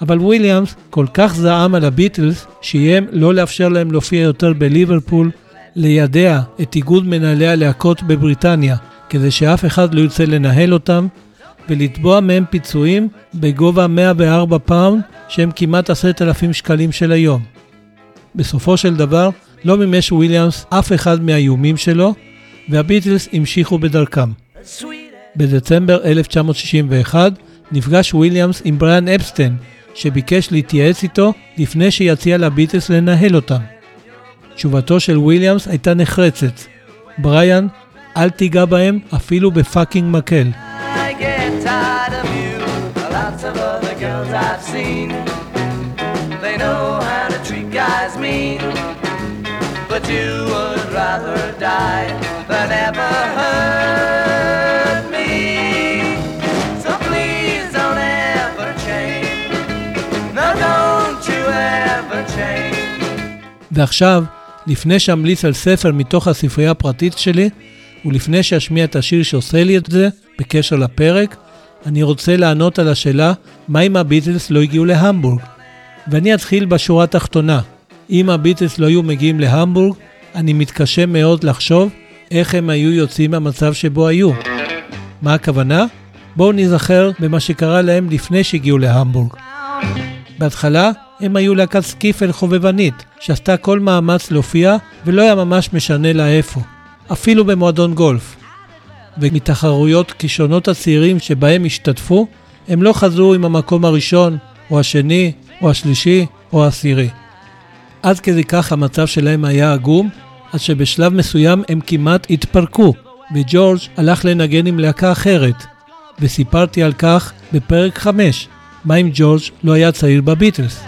אבל וויליאמס כל כך זעם על הביטלס, שאיים לא לאפשר להם להופיע יותר בליברפול, לידע את איגוד מנהלי הלהקות בבריטניה, כדי שאף אחד לא ירצה לנהל אותם, ולתבוע מהם פיצויים בגובה 104 פאונד, שהם כמעט 10,000 שקלים של היום. בסופו של דבר, לא מימש וויליאמס אף אחד מהאיומים שלו, והביטלס המשיכו בדרכם. בדצמבר 1961 נפגש וויליאמס עם בריאן אפסטיין, שביקש להתייעץ איתו לפני שיציע לביטלס לנהל אותם. תשובתו של וויליאמס הייתה נחרצת. בריאן, אל תיגע בהם אפילו בפאקינג מקל. I get tired of you. Lots of other girls I've seen. They know how to treat guys mean. But you would rather die than ever hurt me. So please don't ever change. No, don't you ever change. ועכשיו, לפני שאמליץ על ספר מתוך הספרייה הפרטית שלי, ולפני שאשמיע את השיר שעושה לי את זה, בקשר לפרק, אני רוצה לענות על השאלה, מה אם הביטלס לא הגיעו להמבורג? ואני אתחיל בשורה התחתונה. אם הביטלס לא היו מגיעים להמבורג, אני מתקשה מאוד לחשוב איך הם היו יוצאים מהמצב שבו היו. מה הכוונה? בואו נזכר במה שקרה להם לפני שהגיעו להמבורג. בהתחלה הם היו להקת סקיפל חובבנית, שעשתה כל מאמץ להופיע ולא היה ממש משנה לה איפה, אפילו במועדון גולף. ומתחרויות כישרונות הצעירים שבהם השתתפו, הם לא חזרו עם המקום הראשון, או השני, או השלישי, או העשירי. עד כדי כך המצב שלהם היה עגום, עד שבשלב מסוים הם כמעט התפרקו, וג'ורג' הלך לנגן עם להקה אחרת. וסיפרתי על כך בפרק 5, מה אם ג'ורג' לא היה צעיר בביטלס.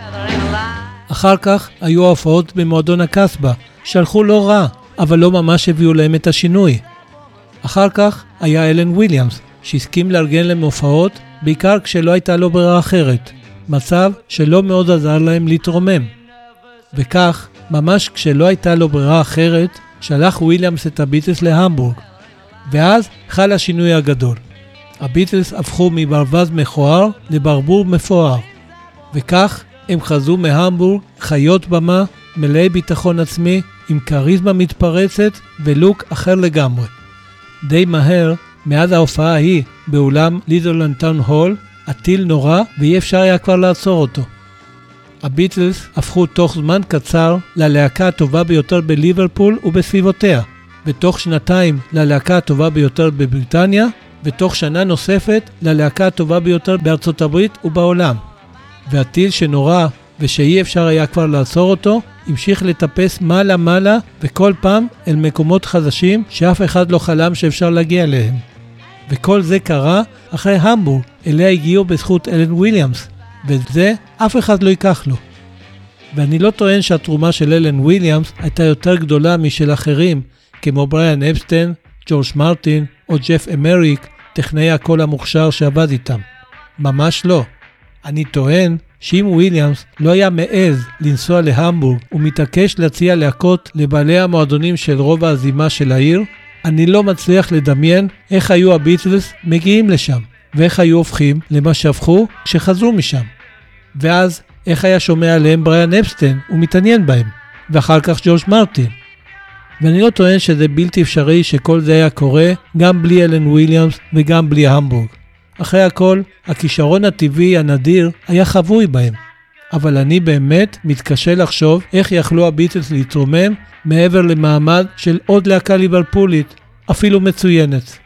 אחר כך היו ההופעות במועדון הקזבה, שהלכו לא רע, אבל לא ממש הביאו להם את השינוי. אחר כך היה אלן וויליאמס, שהסכים לארגן להם הופעות, בעיקר כשלא הייתה לו ברירה אחרת, מצב שלא מאוד עזר להם להתרומם. וכך, ממש כשלא הייתה לו ברירה אחרת, שלח וויליאמס את הביטלס להמבורג. ואז חל השינוי הגדול. הביטלס הפכו מברווז מכוער לברבור מפואר. וכך הם חזרו מהמבורג חיות במה, מלאי ביטחון עצמי, עם כריזמה מתפרצת ולוק אחר לגמרי. די מהר, מאז ההופעה ההיא באולם לידרלנד טאון הול, הטיל נורא ואי אפשר היה כבר לעצור אותו. הביטלס הפכו תוך זמן קצר ללהקה הטובה ביותר בליברפול ובסביבותיה, ותוך שנתיים ללהקה הטובה ביותר בבריטניה, ותוך שנה נוספת ללהקה הטובה ביותר בארצות הברית ובעולם. והטיל שנורה ושאי אפשר היה כבר לעצור אותו, המשיך לטפס מעלה-מעלה וכל פעם אל מקומות חדשים שאף אחד לא חלם שאפשר להגיע אליהם. וכל זה קרה אחרי המבורג, אליה הגיעו בזכות אלן וויליאמס, ואת זה אף אחד לא ייקח לו. ואני לא טוען שהתרומה של אלן וויליאמס הייתה יותר גדולה משל אחרים, כמו בריאן אפסטיין, ג'ורג' מרטין או ג'ף אמריק, טכנאי הקול המוכשר שעבד איתם. ממש לא. אני טוען שאם וויליאמס לא היה מעז לנסוע להמבורג ומתעקש להציע להקות לבעלי המועדונים של רובע הזימה של העיר, אני לא מצליח לדמיין איך היו הביטלס מגיעים לשם, ואיך היו הופכים למה שהפכו כשחזרו משם. ואז, איך היה שומע עליהם בריאן אפסטיין ומתעניין בהם, ואחר כך ג'ורג' מרטין. ואני לא טוען שזה בלתי אפשרי שכל זה היה קורה גם בלי אלן וויליאמס וגם בלי המבורג. אחרי הכל, הכישרון הטבעי הנדיר היה חבוי בהם. אבל אני באמת מתקשה לחשוב איך יכלו הביטלס להתרומם מעבר למעמד של עוד להקה ליברפולית, אפילו מצוינת.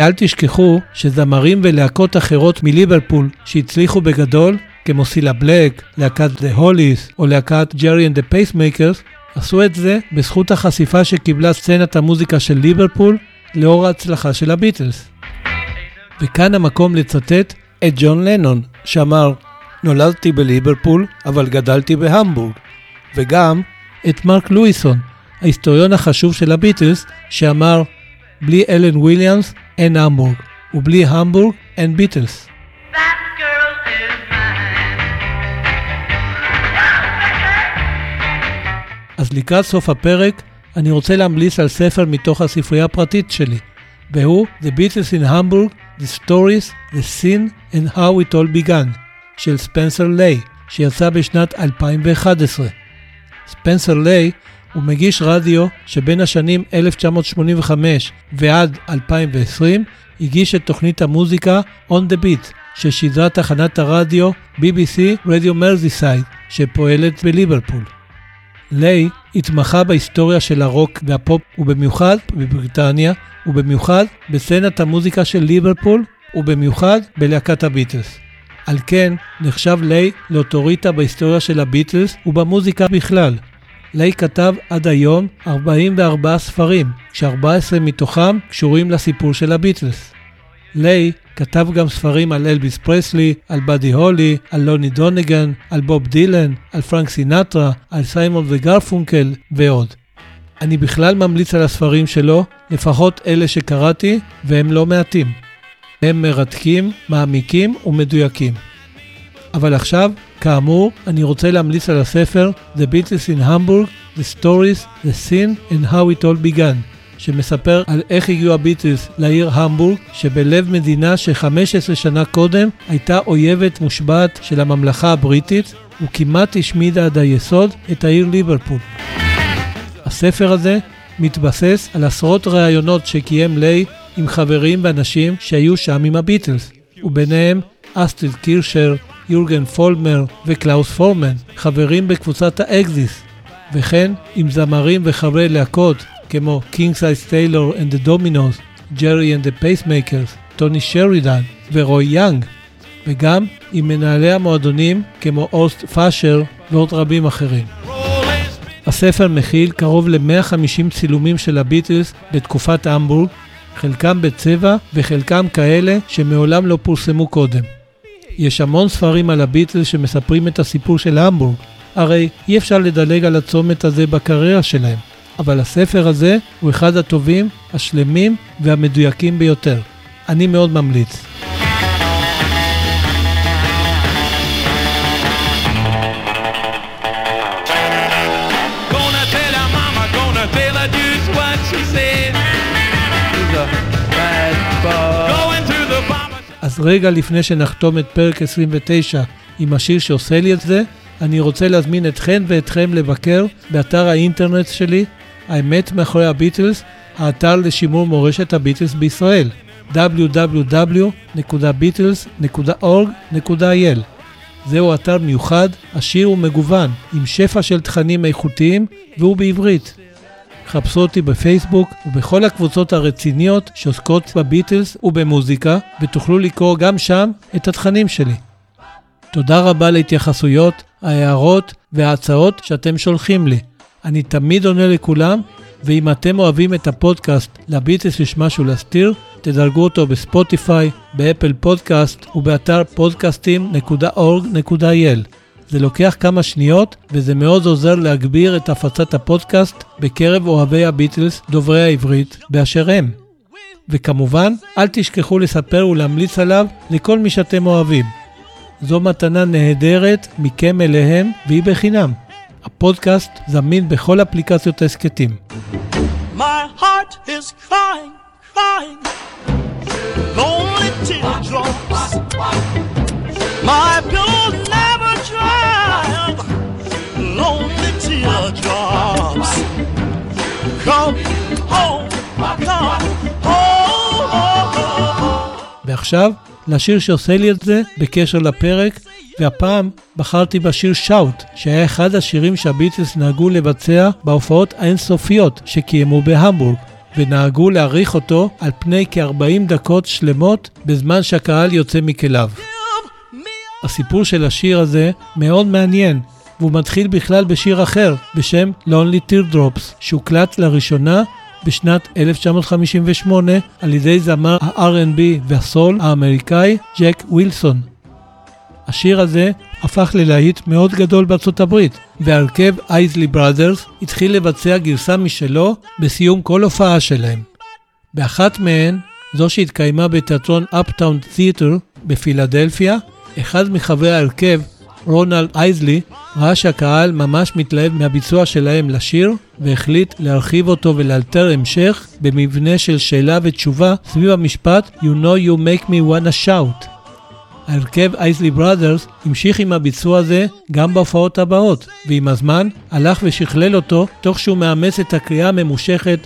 אל תשכחו שזמרים ולהקות אחרות מליברפול שהצליחו בגדול, כמו סילה בלק, להקת The Hollies או להקת ג'רי and the Pacemakers, עשו את זה בזכות החשיפה שקיבלה סצנת המוזיקה של ליברפול לאור ההצלחה של הביטלס. וכאן המקום לצטט את ג'ון לנון, שאמר, נולדתי בליברפול, אבל גדלתי בהמבורג. וגם את מרק לואיסון, ההיסטוריון החשוב של הביטלס, שאמר, בלי אלן וויליאמס אין המבורג, ובלי המבורג אין ביטלס. אז לקראת סוף הפרק, אני רוצה להמליץ על ספר מתוך הספרייה הפרטית שלי, והוא The Beatles in Hamburg, The Stories, The Scene and How It All Began, של ספנסר ליי, שיצא בשנת 2011. ספנסר ליי הוא מגיש רדיו שבין השנים 1985 ועד 2020 הגיש את תוכנית המוזיקה On The Beat, ששידרה תחנת הרדיו BBC רדיו מרזיסייד, שפועלת בליברפול. ליי התמחה בהיסטוריה של הרוק והפופ ובמיוחד בבריטניה ובמיוחד בסצנת המוזיקה של ליברפול ובמיוחד בלהקת הביטלס. על כן נחשב ליי לאוטוריטה בהיסטוריה של הביטלס ובמוזיקה בכלל. ליי כתב עד היום 44 ספרים, כש-14 מתוכם קשורים לסיפור של הביטלס. ליי כתב גם ספרים על אלביס פרסלי, על באדי הולי, על לוני דונגן, על בוב דילן, על פרנק סינטרה, על סיימון וגרפונקל ועוד. אני בכלל ממליץ על הספרים שלו, לפחות אלה שקראתי, והם לא מעטים. הם מרתקים, מעמיקים ומדויקים. אבל עכשיו, כאמור, אני רוצה להמליץ על הספר The Beatles in Hamburg, The Stories, The Scene and How It All Began, שמספר על איך הגיעו הביטלס לעיר המבורג, שבלב מדינה ש-15 שנה קודם הייתה אויבת מושבעת של הממלכה הבריטית, וכמעט השמידה עד היסוד את העיר ליברפול. הספר הזה מתבסס על עשרות ראיונות שקיים ליי עם חברים ואנשים שהיו שם עם הביטלס, וביניהם אסטריד קירשר, יורגן פולמר וקלאוס פורמן, חברים בקבוצת האקזיס, וכן עם זמרים וחברי להקות כמו King Size Taylor and the Dominos, ג'רי and the Pacemakers, טוני שרידן ורוי יאנג, וגם עם מנהלי המועדונים כמו הורסט פאשר ועוד רבים אחרים. הספר מכיל קרוב ל-150 צילומים של הביטלס בתקופת המבורג, חלקם בצבע וחלקם כאלה שמעולם לא פורסמו קודם. יש המון ספרים על הביטלס שמספרים את הסיפור של המבורג, הרי אי אפשר לדלג על הצומת הזה בקריירה שלהם, אבל הספר הזה הוא אחד הטובים, השלמים והמדויקים ביותר. אני מאוד ממליץ. אז רגע לפני שנחתום את פרק 29 עם השיר שעושה לי את זה, אני רוצה להזמין אתכן ואתכם לבקר באתר האינטרנט שלי, האמת מאחורי הביטלס, האתר לשימור מורשת הביטלס בישראל, www.beatles.org.il. זהו אתר מיוחד, עשיר ומגוון, עם שפע של תכנים איכותיים, והוא בעברית. חפשו אותי בפייסבוק ובכל הקבוצות הרציניות שעוסקות בביטלס ובמוזיקה, ותוכלו לקרוא גם שם את התכנים שלי. תודה רבה להתייחסויות, ההערות וההצעות שאתם שולחים לי. אני תמיד עונה לכולם, ואם אתם אוהבים את הפודקאסט לביטלס יש משהו להסתיר, תדרגו אותו בספוטיפיי, באפל פודקאסט ובאתר podcastim.org.il. זה לוקח כמה שניות וזה מאוד עוזר להגביר את הפצת הפודקאסט בקרב אוהבי הביטלס דוברי העברית באשר הם. וכמובן, אל תשכחו לספר ולהמליץ עליו לכל מי שאתם אוהבים. זו מתנה נהדרת מכם אליהם והיא בחינם. הפודקאסט זמין בכל אפליקציות ההסכתים. My heart is crying, crying. Lonely teardrops. My pillow never dry. Lonely teardrops. Come home, come home. ועכשיו, לשיר שעושה לי את זה בקשר לפרק, והפעם בחרתי בשיר שאוט, שהיה אחד השירים שהביטלס נהגו לבצע בהופעות האינסופיות שקיימו בהמבורג, ונהגו להעריך אותו על פני כ-40 דקות שלמות בזמן שהקהל יוצא מכליו. הסיפור של השיר הזה מאוד מעניין, והוא מתחיל בכלל בשיר אחר, בשם Lonely Teardrops, שהוקלט לראשונה בשנת 1958 על ידי זמר ה-R&B והסול האמריקאי ג'ק ווילסון. השיר הזה הפך ללהיט מאוד גדול בארצות הברית, והרכב אייזלי בראדרס התחיל לבצע גרסה משלו בסיום כל הופעה שלהם. באחת מהן, זו שהתקיימה בתיאטרון אפטאון תיאטר בפילדלפיה, אחד מחברי ההרכב, רונלד אייזלי, ראה שהקהל ממש מתלהב מהביצוע שלהם לשיר, והחליט להרחיב אותו ולאלתר המשך במבנה של שאלה ותשובה סביב המשפט You know you make me wanna shout. ההרכב אייזלי בראדרס המשיך עם הביצוע הזה גם בהופעות הבאות, ועם הזמן הלך ושכלל אותו תוך שהוא מאמץ את הקריאה הממושכת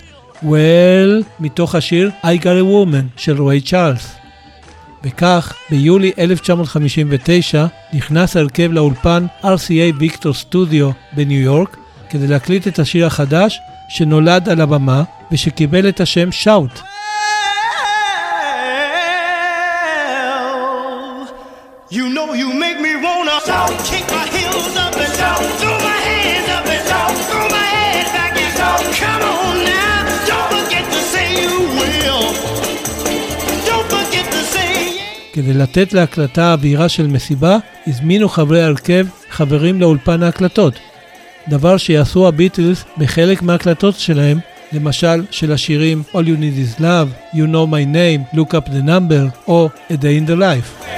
Well מתוך השיר I got a woman של רועי צ'ארלס. וכך, ביולי 1959 נכנס ההרכב לאולפן RCA ויקטור סטודיו בניו יורק כדי להקליט את השיר החדש שנולד על הבמה ושקיבל את השם שאוט. כדי לתת להקלטה אווירה של מסיבה, הזמינו חברי ההרכב חברים לאולפן ההקלטות. דבר שיעשו הביטלס בחלק מההקלטות שלהם, למשל של השירים All You Need Is Love, You Know My Name, Look Up the Number או A Day in the Life.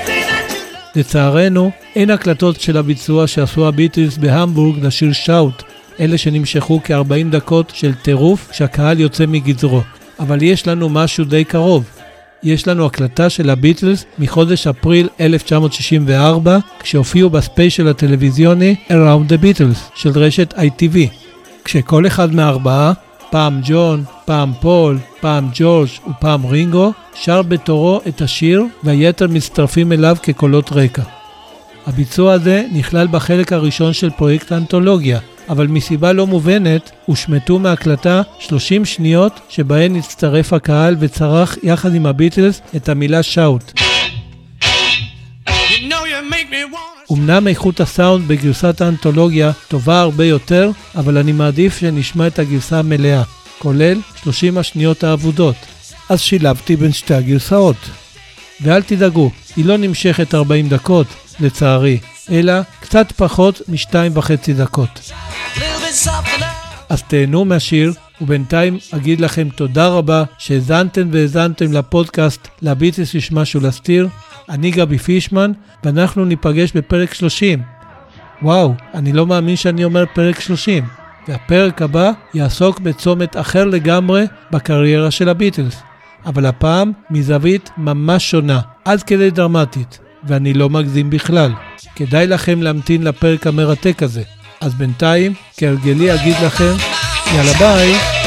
לצערנו, אין הקלטות של הביצוע שעשו הביטלס בהמבורג לשיר שאוט, אלה שנמשכו כ-40 דקות של טירוף כשהקהל יוצא מגזרו. אבל יש לנו משהו די קרוב. יש לנו הקלטה של הביטלס מחודש אפריל 1964, כשהופיעו בספיישל הטלוויזיוני Around the Beatles של רשת ITV. כשכל אחד מהארבעה, פעם ג'ון, פעם פול, פעם ג'ורג' ופעם רינגו, שר בתורו את השיר והיתר מצטרפים אליו כקולות רקע. הביצוע הזה נכלל בחלק הראשון של פרויקט האנתולוגיה, אבל מסיבה לא מובנת הושמטו מההקלטה 30 שניות שבהן הצטרף הקהל וצרח יחד עם הביטלס את המילה שאוט. אמנם איכות הסאונד בגרסת האנתולוגיה טובה הרבה יותר, אבל אני מעדיף שנשמע את הגרסה המלאה, כולל 30 השניות האבודות. אז שילבתי בין שתי הגרסאות. ואל תדאגו, היא לא נמשכת 40 דקות, לצערי, אלא קצת פחות משתיים וחצי דקות. אז תהנו מהשיר, ובינתיים אגיד לכם תודה רבה שהאזנתם והאזנתם לפודקאסט לביטלס יש משהו להסתיר. אני גבי פישמן, ואנחנו ניפגש בפרק 30. וואו, אני לא מאמין שאני אומר פרק 30. והפרק הבא יעסוק בצומת אחר לגמרי בקריירה של הביטלס. אבל הפעם מזווית ממש שונה, עד כדי דרמטית, ואני לא מגזים בכלל. כדאי לכם להמתין לפרק המרתק הזה. אז בינתיים, כהרגלי אגיד לכם, יאללה ביי.